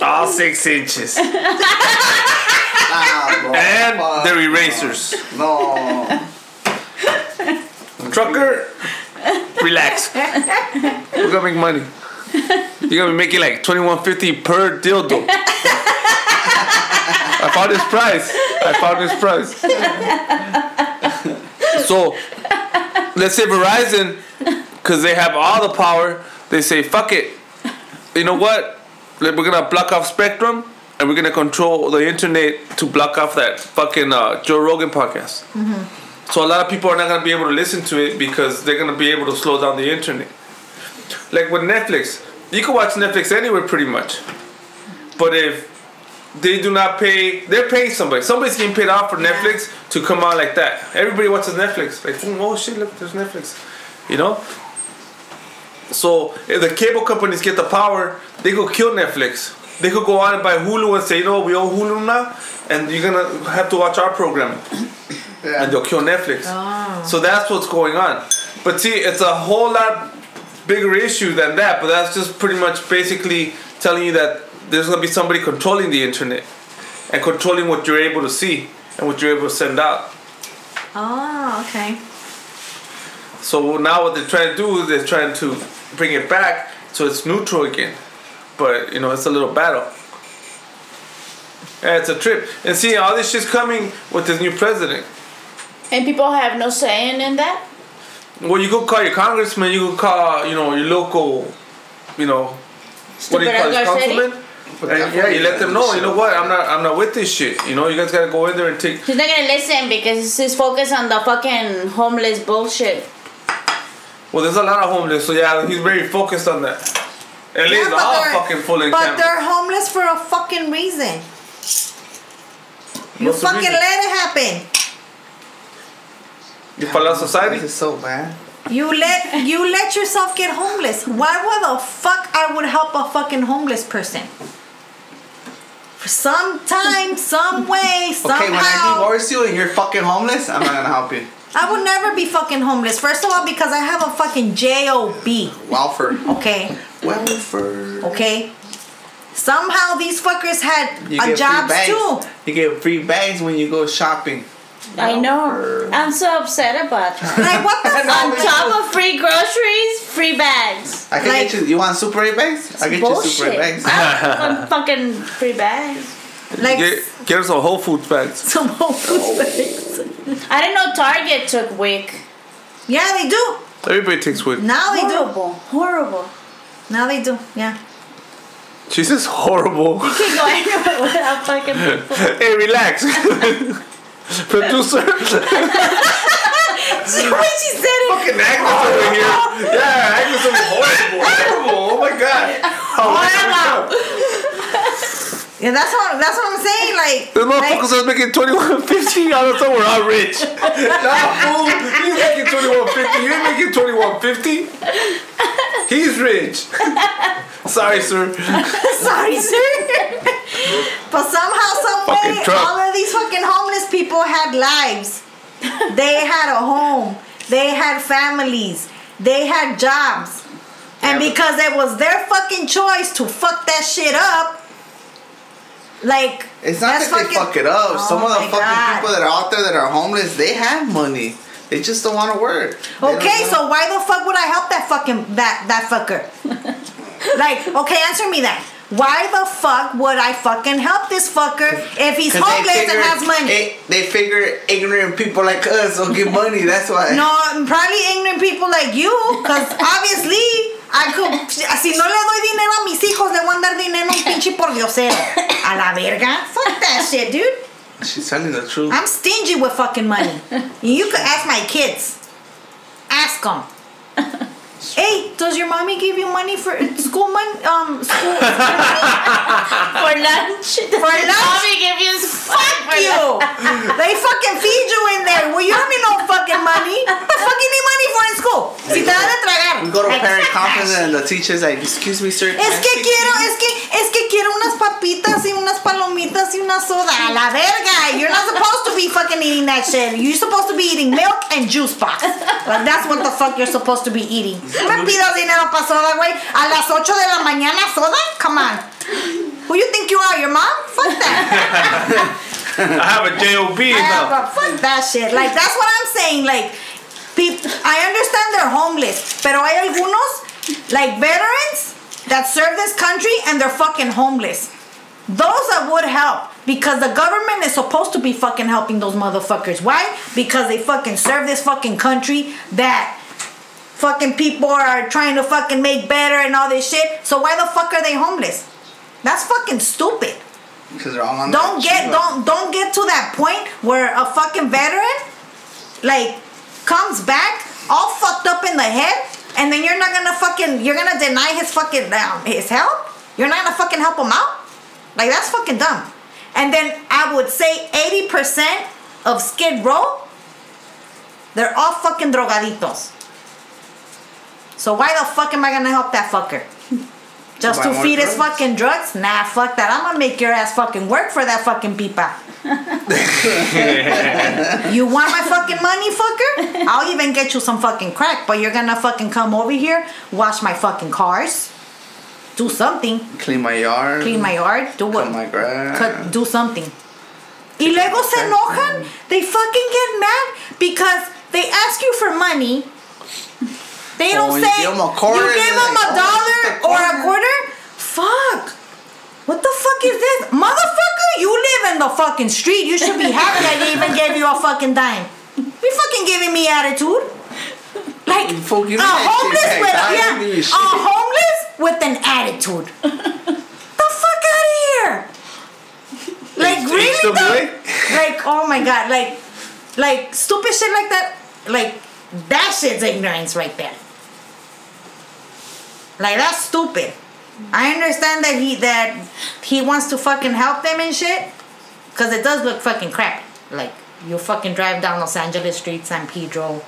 all six inches. And Fuck. they're erasers. No. Trucker, relax. We're gonna make money. You're gonna be making like twenty one fifty per dildo. I found this price. I found this price. So let's say Verizon, because they have all the power, they say fuck it. You know what? We're gonna block off Spectrum, and we're gonna control the internet to block off that fucking uh, Joe Rogan podcast. So a lot of people are not gonna be able to listen to it because they're gonna be able to slow down the internet. Like with Netflix, you can watch Netflix anywhere pretty much. But if they do not pay, they're paying somebody. Somebody's getting paid off for Netflix to come out like that. Everybody watches Netflix. Like, oh shit, look, there's Netflix. You know? So if the cable companies get the power, they could kill Netflix. They could go out and buy Hulu and say, you know, we own Hulu now, and you're gonna have to watch our program, Yeah. and they'll kill Netflix. Oh. So that's what's going on. But see, it's a whole lot bigger issue than that. But that's just pretty much basically telling you that there's gonna be somebody controlling the internet and controlling what you're able to see and what you're able to send out. Oh, okay. So now what they're trying to do is they're trying to bring it back so it's neutral again. But you know, it's a little battle. Yeah, it's a trip. And see, all this shit's coming with this new president. And people have no say in that? Well, you could call your congressman, you could call, you know, your local, you know, what do you call it, Stupid Garcetti? councilman? And yeah, you let them know. You know what? I'm not. I'm not with this shit. You know, you guys gotta go in there and take. He's not gonna listen because he's focused on the fucking homeless bullshit. Well, there's a lot of homeless, so yeah, he's very focused on that. LA is Yeah, but all they're- fucking full in But camp. they're homeless for a fucking reason. You What's the fucking reason? let it happen. You fall follow society. This is so bad. You let you let yourself get homeless. Why would the fuck I would help a fucking homeless person? For some time, some way, somehow. Okay, when I divorce you and you're fucking homeless, I'm not gonna help you. I would never be fucking homeless. First of all, because I have a fucking job. Welfare. Okay, Welfare. okay. Somehow these fuckers had You a get free jobs bags. too. You get free bags when you go shopping. I know. I'm so upset about that. Like what the On top of free groceries, free bags. I can Like- get you. You want Super 8 bags? I get you Super 8 bags. I want fucking free bags. Like Get, get us some Whole Foods bags. some Whole Foods oh. bags. I didn't know Target took WIC. Yeah, they do. Everybody takes with. Now they do. Horrible. Horrible. Now they do. Yeah. She's just horrible. Keep going without fucking people. hey, relax. Producer. when she said it. Fucking Agnes over here. Yeah, Agnes is horrible. Horrible. Oh my god. Horrible. Oh, Yeah, that's what that's what I'm saying. Like, like motherfuckers are making twenty one fifty. I don't know we're all rich. nah, fool. He's making twenty one fifty. You ain't making twenty one fifty. He's rich. Sorry, sir. sorry, sir. but somehow, some way, all of these fucking homeless people had lives. they had a home. They had families. They had jobs. And because it was their fucking choice to fuck that shit up, like It's not that's that they fuck it up. Oh Some of the fucking God. people that are out there that are homeless, they have money. They just don't want to work. They Okay, so why the fuck would I help that fucking that that fucker? like, okay, answer me that. Why the fuck would I fucking help this fucker if he's homeless and has money? eh, They figure ignorant people like us will get money. That's why. No, probably ignorant people like you, because obviously I could. Si no le doy dinero a mis hijos, le voy a dar dinero a un pinche por diosero. A la verga. Fuck that shit, dude. She's telling the truth. I'm stingy with fucking money. You could ask my kids. Ask them. Hey, does your mommy give you money for school money? Um, school. For lunch. For lunch? Mommy give you Fuck you! They fucking feed you in there. Well, you don't need no fucking money. What the fuck you need money for in school? Si te dan de tragar. We go to parent conference and the teacher's like, "Excuse me, sir." can Es que quiero, es que, es que quiero unas papitas y unas palomitas y una soda. A la verga. You're not supposed to be fucking eating that shit. You're supposed to be eating milk and juice box. Like, that's what the fuck you're supposed to be eating. Me pidas dinero para soda, güey. A las 8 de la mañana, soda? Come on. Who you think you are, your mom? Fuck that. I have a job I have now. a- fuck that shit. Like, that's what I'm saying. Like, peop I understand they're homeless, pero hay algunos, like veterans, that serve this country and they're fucking homeless. Those that would help because the government is supposed to be fucking helping those motherfuckers. Why? Because they fucking serve this fucking country that fucking people are trying to fucking make better and all this shit. So why the fuck are they homeless? That's fucking stupid Because they're all on. don't get don't don't get to that point where a fucking veteran like comes back all fucked up in the head and then you're not gonna fucking you're gonna deny his fucking um, his help. You're not gonna fucking help him out. Like that's fucking dumb. And then I would say eighty percent of Skid Row, they're all fucking drogaditos. So why the fuck am I gonna help that fucker? Just to feed his fucking drugs? Nah, fuck that. I'm gonna make your ass fucking work for that fucking pipa. you want my fucking money, fucker? I'll even get you some fucking crack, but you're gonna fucking come over here, wash my fucking cars, do something, Clean my yard. clean my yard, do what? Cut my grass. Cut, do something. Y luego se enojan. They fucking get mad because they ask you for money. They don't Oh, you say give 'em a quarter you them like, a "Oh, dollar just a or a quarter." Fuck. What the fuck is this, motherfucker? You live in the fucking street. You should be happy I even gave you a fucking dime. You fucking giving me attitude. Like a homeless with dog. yeah, a homeless with an attitude. the fuck out of here. Like really though? Like oh my god, like like stupid shit like that. Like that shit's ignorance right there. Like that's stupid. I understand that he that he wants to fucking help them and shit, cause it does look fucking crap. Like you fucking drive down Los Angeles street, San Pedro.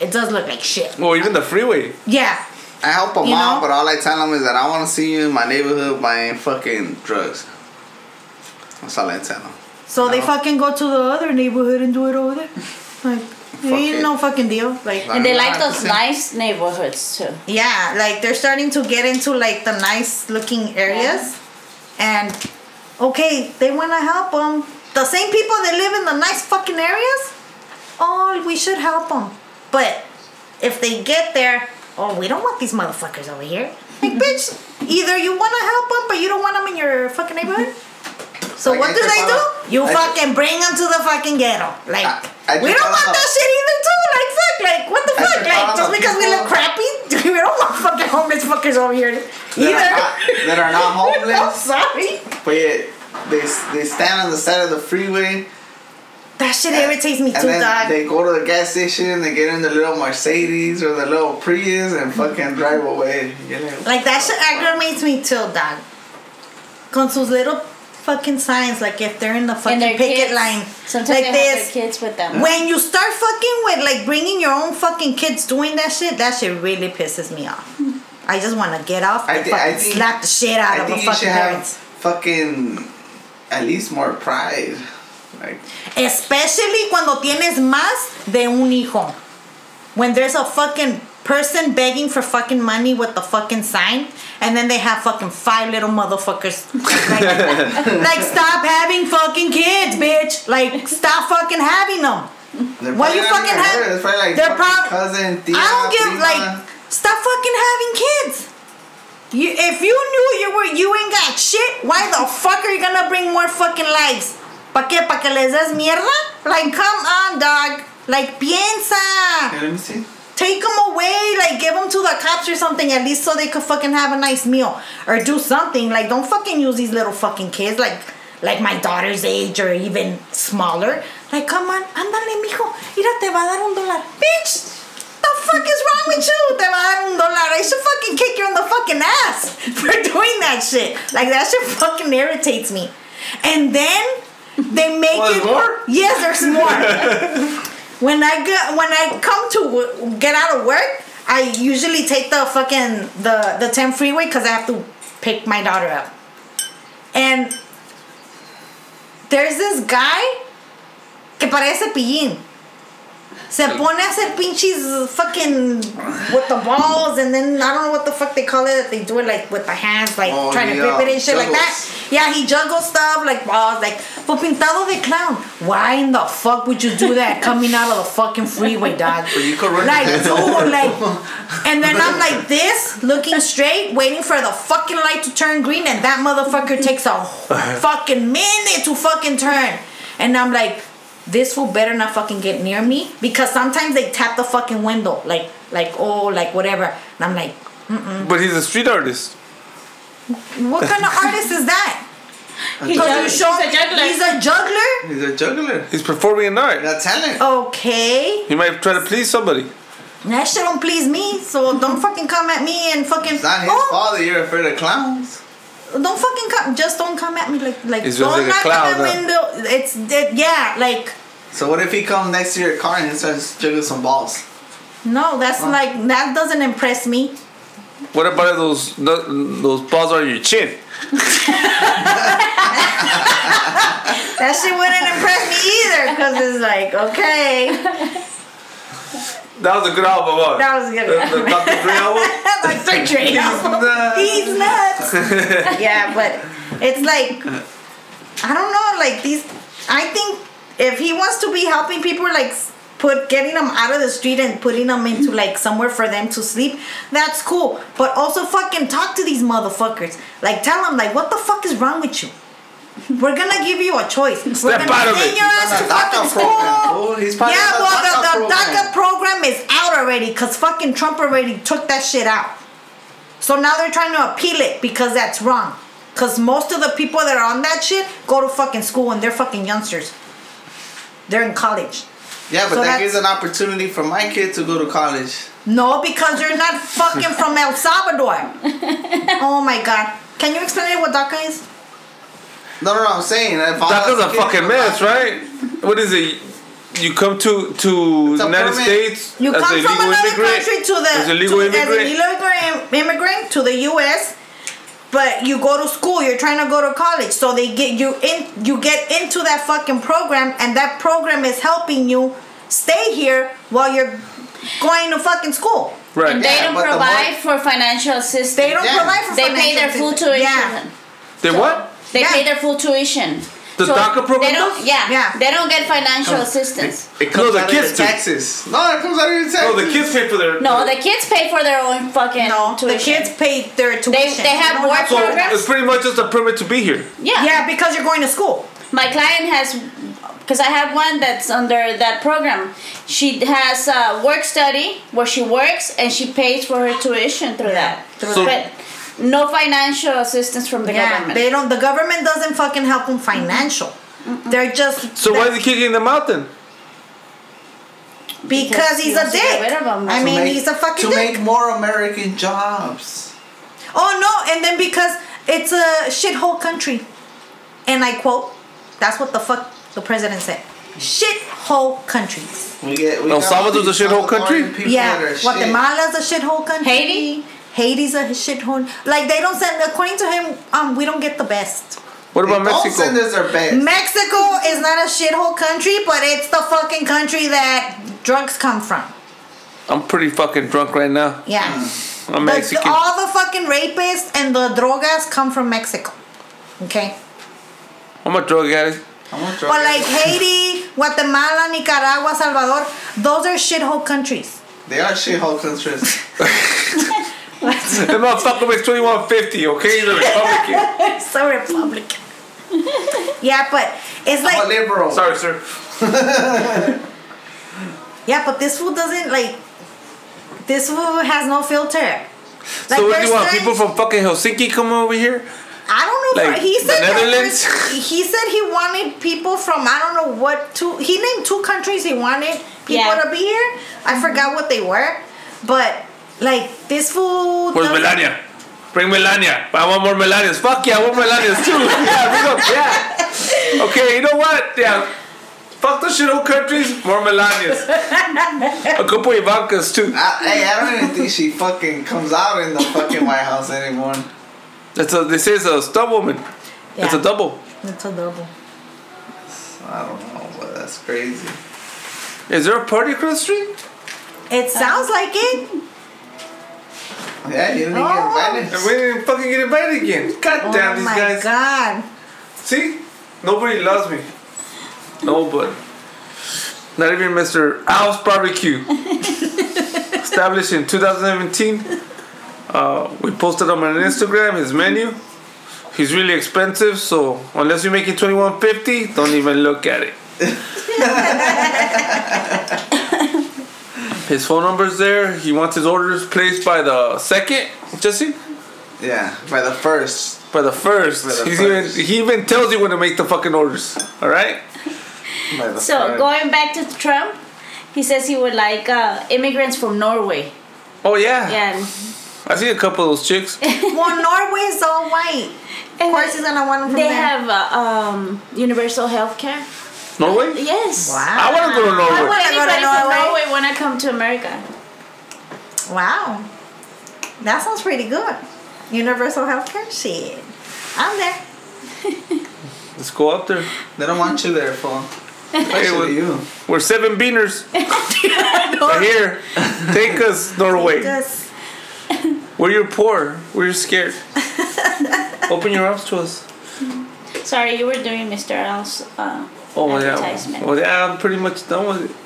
It does look like shit. Well, even the freeway. Yeah, I help them You out, know? but all I tell them is that I want to see you in my neighborhood buying fucking drugs. That's all I tell them. So they No. fucking go to the other neighborhood and do it over there. Like, it ain't it. no fucking deal. Like, Like- And they like those nice neighborhoods too. yeah, like they're starting to get into like the nice looking areas. And, okay, they want to help them. The same people that live in the nice fucking areas, oh, we should help them. But if they get there, oh, we don't want these motherfuckers over here. Like, bitch, either you want to help them, but you don't want them in your fucking neighborhood. So Like, what I do they do? You I fucking bring them to the fucking ghetto. Like I- we don't want that shit either too. Like fuck. Like what the fuck? Like just because we look crappy, we don't want fucking homeless fuckers over here That either. are not, that are not homeless. I'm sorry. but yet they they stand on the side of the freeway That shit irritates me and too, then dog. they go to the gas station, they get in the little Mercedes or the little Prius and fucking drive away. Like that shit aggravates me too, dog. Con sus little fucking signs, like if they're in the fucking And picket kids. line, Sometimes like they this. have their kids with them. When you start fucking with like bringing your own fucking kids doing that shit, that shit really pisses me off. I just want to get off I and thi- I fucking think- slap the shit out I of a think you fucking should have parents. fucking at least more pride. Like Especially cuando tienes más de un hijo. When there's a fucking person begging for fucking money with the fucking sign, and then they have fucking five little motherfuckers. Like, like stop having fucking kids, bitch. Like, stop fucking having them. they're Why you fucking her, It's probably like they're prob- cousin, tia, I don't give prima. like stop fucking having kids. You, if you knew you were you ain't got shit, why the fuck are you gonna bring more fucking lives? ¿Pa qué? ¿Pa que les des mierda? Like come on, dog. Like piensa. Let me see. Take them away. Like give them to the cops or something. At least so they could fucking have a nice meal or do something. Like don't fucking use these little fucking kids. Like like my daughter's age or even smaller. Like come on, ándale mijo. Mira te va a dar un dólar, bitch. The fuck is wrong with you? Te va a dar un dólar. I should fucking kick you in the fucking ass for doing that shit. Like that shit fucking irritates me. And then they make there's it more? Yes, there's more. when I get when I come to w- get out of work, I usually take the fucking the the 10 freeway because I have to pick my daughter up. And there's this guy que parece pillín. Se pone a hacer pinches fucking with the balls and then I don't know what the fuck they call it. They do it like with the hands, like Oh, trying to he, grip it and shit like that. Yeah, he juggles stuff like balls, like for pintado de clown. Why in the fuck would you do that coming out of the fucking freeway, dog? But you could run Like, dude, like, and then I'm like this, looking straight, waiting for the fucking light to turn green, and that motherfucker takes a fucking minute to fucking turn. And I'm like, this fool better not fucking get near me because sometimes they tap the fucking window, like, like oh, like whatever. And I'm like, Mm-mm. But he's a street artist. what kind of artist is that? He's Because a- you show he's a juggler. He's a juggler. He's a juggler. He's performing an art. Got talent. Okay. He might try to please somebody. That shit don't please me, so don't fucking come at me and fucking. It's not his oh, fault that you're afraid of clowns. Don't fucking come. Just don't come at me like like. It's just don't like knock clown, on the window. It's it, yeah, like So what if he comes next to your car and he starts jiggling some balls? no, that's like that doesn't impress me. What about those those balls on your chin? That shit wouldn't impress me either, cause it's like okay, That was a good album, huh? that was good. The, the Dr. Dre album. like Dr. Dre album. He's nuts. yeah, but it's like I don't know, like these. I think if he wants to be helping people, like put getting them out of the street and putting them into like somewhere for them to sleep, that's cool. But also fucking talk to these motherfuckers. Like tell them like what the fuck is wrong with you. We're gonna give you a choice. We're Step gonna out of send it. your ass to a DACA fucking program, school. fool. He's probably yeah, on well, DACA the, the program. DACA program is out already because fucking Trump already took that shit out. So now they're trying to appeal it because that's wrong. Because most of the people that are on that shit go to fucking school and they're fucking youngsters. They're in college. Yeah, but So that that's- gives an opportunity for my kid to go to college. No, because you're not fucking from El Salvador. oh my god. Can you explain what DACA is? No, no, no. I'm saying if DACA's a fucking mess, to- right? What is it? You come to to It's United permit. States You as come a from another immigrant. country to the as a legal to, immigrant. as a illegal immigrant to the U.S. But you go to school. You're trying to go to college, so they get you in. You get into that fucking program, and that program is helping you stay here while you're going to fucking school. right. And Yeah, they don't but the provide for financial assistance. They don't Yeah. provide for financial assistance. They pay their full tuition. Yeah. They what? They Yeah. pay their full tuition. The DACA program They don't. Yeah, Yeah. They don't get financial um, assistance. It comes No, the out kids of do. your taxes. No, it comes out of your taxes. Oh, the kids pay for their. No, the kids pay for their own fucking No, the kids pay their tuition. they have You don't work So programs? it's pretty much just a permit to be here. Yeah. Yeah, because you're going to school. My client has, because I have one that's under that program. She has a work study where she works and she pays for her tuition through that. Through So- but no financial assistance from the yeah, government. they don't. The government doesn't fucking help them financial. They're just So why is he kicking them out then? because Because he's he a wants to get dick. rid. I mean, make- he's a fucking dick. to dick. make more American jobs. oh no, and then because it's a shithole country, and I quote, "That's what the fuck the president said." Shithole countries. We get. We El got Salvador's these a shithole country? People Yeah, that are shit. Guatemala's a shithole country. Haiti? Haiti's a shithole. Like they don't send. According to him, um, we don't get the best. What They about don't Mexico? send us their best. Mexico is not a shithole country, but it's the fucking country that drugs come from. I'm pretty fucking drunk right now. Yeah. I'm The- Mexican. all the fucking rapists and the drogas come from Mexico. Okay? I'm a drug addict. I'm gonna But like Haiti, Guatemala, Nicaragua, Salvador, those are shithole countries. they are shithole countries. That motherfucker makes 2150, okay? He's a Republican. so Republican. yeah, but it's I'm a like liberal. Sorry, sir. yeah, but this food doesn't like this food has no filter. Like so what do there's you want? certain- People from fucking Helsinki coming over here? I don't know. Like he the said that Netherlands? He said he wanted people from I don't know what two. He named two countries he wanted people Yeah. to be here. I forgot what they were, but like this food. Where's Melania? Bring Melania. I want more Melanias. Fuck yeah, I want Melanias too. yeah, bring up. Yeah. Okay, you know what? Yeah. Fuck the shithole countries, more Melanias. A couple of Ivankas too. I, hey, I don't even think she fucking comes out in the fucking White House anymore. That's a, this is a stub woman. Yeah. It's a Yeah. double. It's adorable. I don't know, but that's crazy. Is there a party across the street? It sounds like it. Yeah, you didn't Oh. get And invited. we didn't fucking get invited again. God Oh damn these my guys. god. See? Nobody loves me. Nobody. Not even Mr. Al's Barbecue. Established in 2017. Uh, we posted him on Instagram, his menu. He's really expensive, so unless you're making 2150, don't even look at it. his phone number's there. He wants his orders placed by the second, Jesse? Yeah, by the first. By the first. By the He's first. Even, he even tells you when to make the fucking orders. Alright? So first. going back to Trump, He says he would like uh, immigrants from Norway. Oh yeah. Yeah. I see a couple of those chicks. Well, Norway is all white. Of course, he's gonna want them from They there. have uh, um, universal health care. Norway. Yes. Wow. I want to go to I Norway. wanna go to Anybody from Norway. Norway want to come to America? Wow. That sounds pretty good. Universal healthcare? Shit. I'm there. Let's go up there. They don't want you there, fool. Hey, Especially we're, you. we're seven beaners. Right here. Take us, Norway. Just We're your poor. We're scared. Open your arms to us. Sorry, you were doing Mr. Al's uh, Oh yeah. advertisement. Well, yeah, I'm pretty much done with it.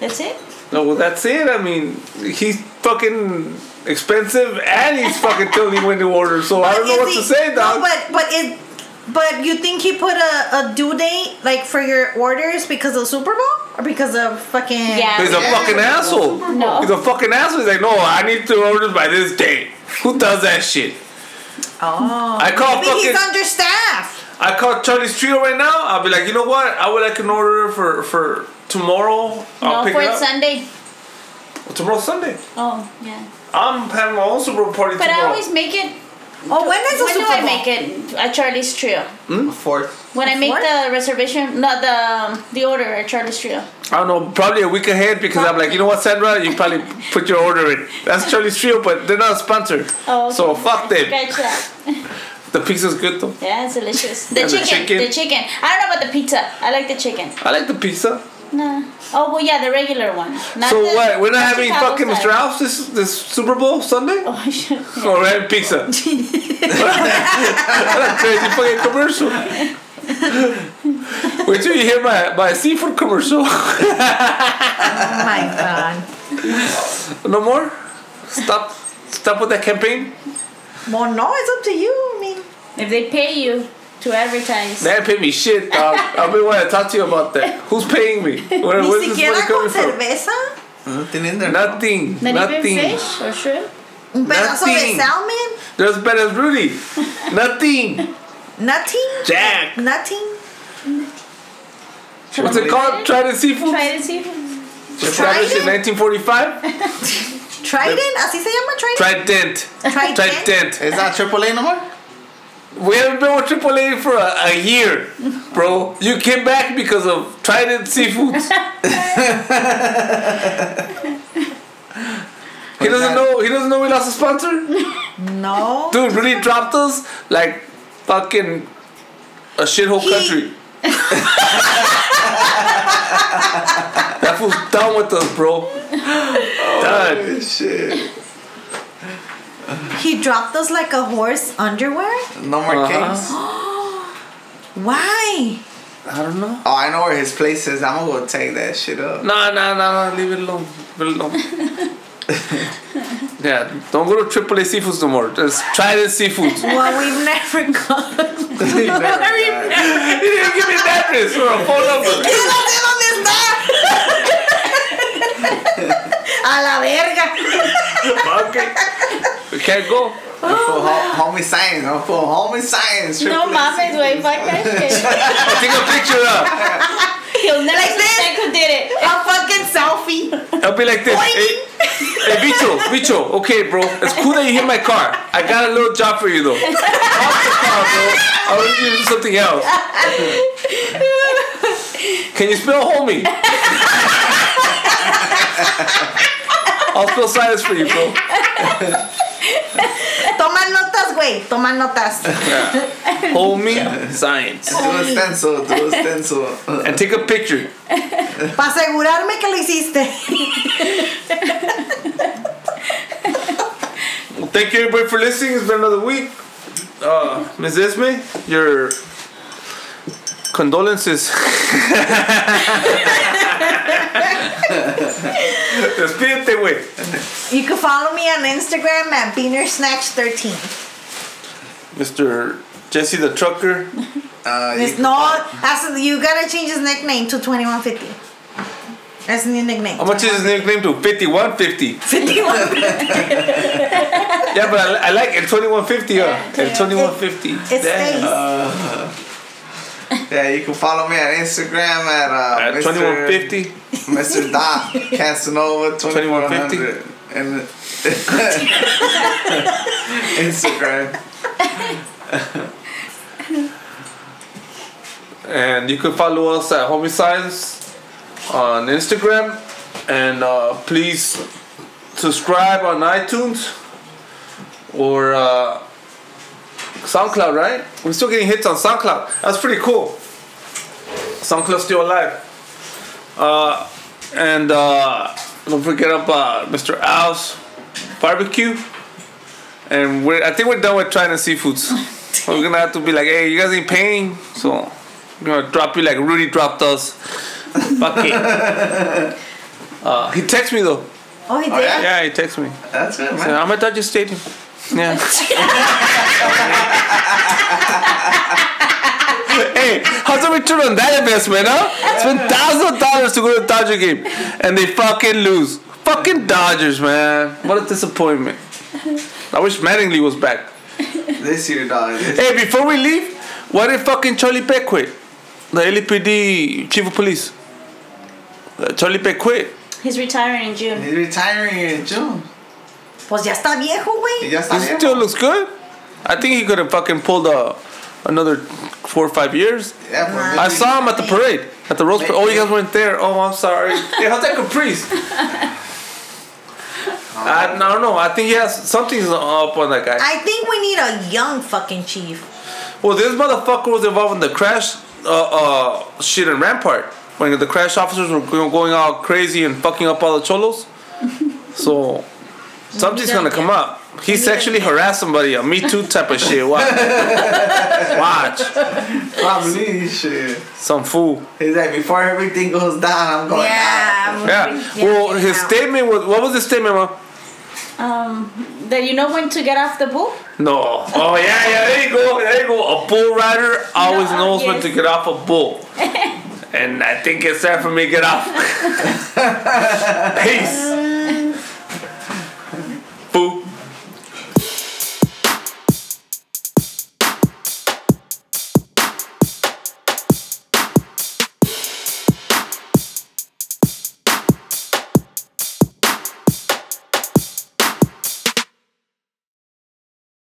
That's it? No, well, that's it. I mean, he's fucking expensive and he's fucking telling you when to order. So I don't know Is what he- to say, no, but but it but you think he put a, a due date like for your orders because of Super Bowl or because of fucking Yeah. He's a Yeah, fucking asshole. No. He's a fucking asshole. He's like, no, I need to order by this date. Who does that shit? Oh, I call maybe he's fucking- understaffed. I call Charlie's Trio right now. I'll be like, you know what? I would like an order for for tomorrow. I'll no, pick for it it's up. Sunday. Tomorrow's Sunday. Oh, yeah. I'm having my own Super Bowl party But I always make it. Oh, when is the When do Super I make it? At Charlie's Trio. Hmm? Fourth. When I make Fourth? the reservation, not the the order at Charlie's Trio. I don't know, probably a week ahead because I'm like, you know what, Sandra, you probably put your order in. That's Charlie's Trio, but they're not a sponsor. Oh, okay. So fuck them. Gotcha. The pizza's good though. Yeah, it's delicious. The And the chicken, chicken? the chicken. I don't know about the pizza. I like the chicken. I like the pizza. No. Oh well, yeah, the regular one. Not so the, what? We're not having Chicago fucking Mr. Alf's this this Super Bowl Sunday? Oh, I should. Oh, we're having pizza. what a crazy fucking commercial. Wait till you hear my, my seafood commercial. Oh my god. no more? Stop stop with that campaign? Well, no, it's up to you. I mean, If they pay you to advertise. They pay me shit, dog. I've been wanting to talk to you about that. Who's paying me? Where, ni where's this money siquiera con coming from? cerveza, Nothing in there. Nothing. Not Nothing. even fish or shrimp. un pedazo de Nothing. salmon, There's bad as Rudy. Nothing. nothing, Jack. nothing. What's it called? Trident Seafood? Try to see. Established in 1945? Trident, así se llama Trident. Trident. Trident. Trident. Is that AAA no more? We haven't been with AAA for a, a year, bro. You came back because of Trident Seafoods. he doesn't know. He doesn't know we lost a sponsor. No. Dude, really dropped us like fucking a shithole He- country. that fool's done with us, bro. Done. Shit. He dropped us like a horse underwear. No more Uh-huh. cakes. Why? I don't know. Oh, I know where his place is. I'm gonna go take that shit up. No, no, no, no. Leave it alone. Leave it alone. yeah, don't go to AAA Seafoods no more. Just try the seafood. Well, we've never gone. You never got it. you didn't give me an address or a phone number. ¿Qué no sé dónde está? A la verga. okay. We can't go. Put hom- homie science. I'm put homie science. No Triple mames, güey, fuck that shit. Take a picture up. He'll never Like this? suspect who did it. A fucking selfie. I'll be like this. Hey, hey, Bicho, Bicho. Okay, bro. It's cool that you hit my car. I got a little job for you though. Off the car, bro. I want you to do something else. Can you spell homie? I'll spell silence for you, bro. Toma notas, güey. Toma notas. Homie science. Do a stencil. Do a stencil. And take a picture. Para asegurarme que lo hiciste. Well, thank you everybody for listening. It's been another week. Uh, Ms. Esme, your condolences. Despídete, güey. You can follow me on Instagram at BeanerSnatch13. Mr. Jesse the Trucker. Uh, It's you- no, that's, you gotta change his nickname to 2150. That's the new nickname. How much is his nickname to? 5150. 51. Yeah, but I, I like it. 2150, uh. Yeah, El 2150. It stays. Yeah, you can follow me on Instagram at uh, At Mr. 2150. Mr. Dot Casanova 2100 and Instagram. And you can follow us at Homie Science on Instagram. And uh, please subscribe on iTunes or uh, SoundCloud, right? We're still getting hits on SoundCloud. That's pretty cool. SoundCloud's still alive. Uh, and uh, don't forget about Mr. Al's barbecue. And we're, I think we're done with trying the seafoods. we're gonna have to be like, hey, you guys ain't paying, so we're gonna drop you like Rudy dropped us. Fuck it. Uh, he texted me though. Oh, he did. Oh, yeah? Yeah, he texted me. That's good, Yeah, man. I'm at Dodger Stadium. Yeah. hey, how's the return on that investment, huh? Spend thousands of dollars to go to a Dodger game, and they fucking lose. Fucking Dodgers, man. What a disappointment. I wish Mattingly was back. This year, dog. This Hey, before we leave, why did fucking Charlie Beck quit? The LAPD chief of police. Uh, Charlie Beck quit. He's retiring in June. He's retiring in June. Pues ya está viejo, He güey. just He still looks good. I think he could have fucking pulled uh, another four or five years. Yeah, for Nah. I saw him at the parade, at the Rose Parade. Oh, you guys weren't there. Oh, I'm sorry. Hey, how's that Caprice? I, I don't know. I think he has something's up on that guy. I think we need a young fucking chief. Well, this motherfucker was involved in the crash uh, uh, shit in Rampart when the crash officers were go- going all crazy and fucking up all the cholos. So something's gonna come up. He sexually harassed somebody, a Me Too type of shit. Watch, watch, Probably shit. some fool. He's like, before everything goes down, I'm going out. Yeah. Yeah. Well, his out. statement was what was his statement, Mom? Um, that you know when to get off the bull? No. Oh yeah, yeah. There you go. There you go. A bull rider always No, knows when to get off a bull. and I think it's time for me to get off. Peace.